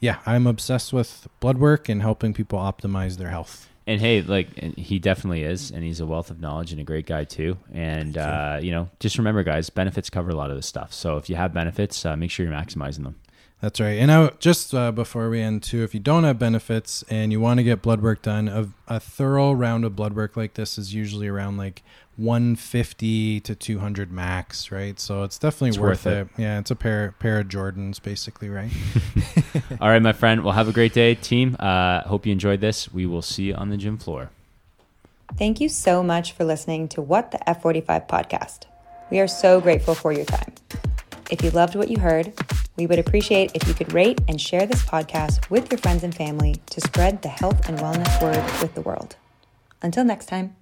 yeah, I'm obsessed with blood work and helping people optimize their health. And hey, like and he definitely is, and he's a wealth of knowledge and a great guy too. And you. uh, you know, just remember, guys, benefits cover a lot of this stuff. So if you have benefits, uh, make sure you're maximizing them. That's right. And I, just uh, before we end, too, if you don't have benefits and you want to get blood work done, a, a thorough round of blood work like this is usually around like 150 to 200 max, right? So it's definitely It's worth, worth it. Yeah, it's a pair pair of Jordans, basically, right? All right, my friend. Well, have a great day, team. Uh, hope you enjoyed this. We will see you on the gym floor. Thank you so much for listening to What the F45 podcast. We are so grateful for your time. If you loved what you heard, we would appreciate if you could rate and share this podcast with your friends and family to spread the health and wellness word with the world. Until next time.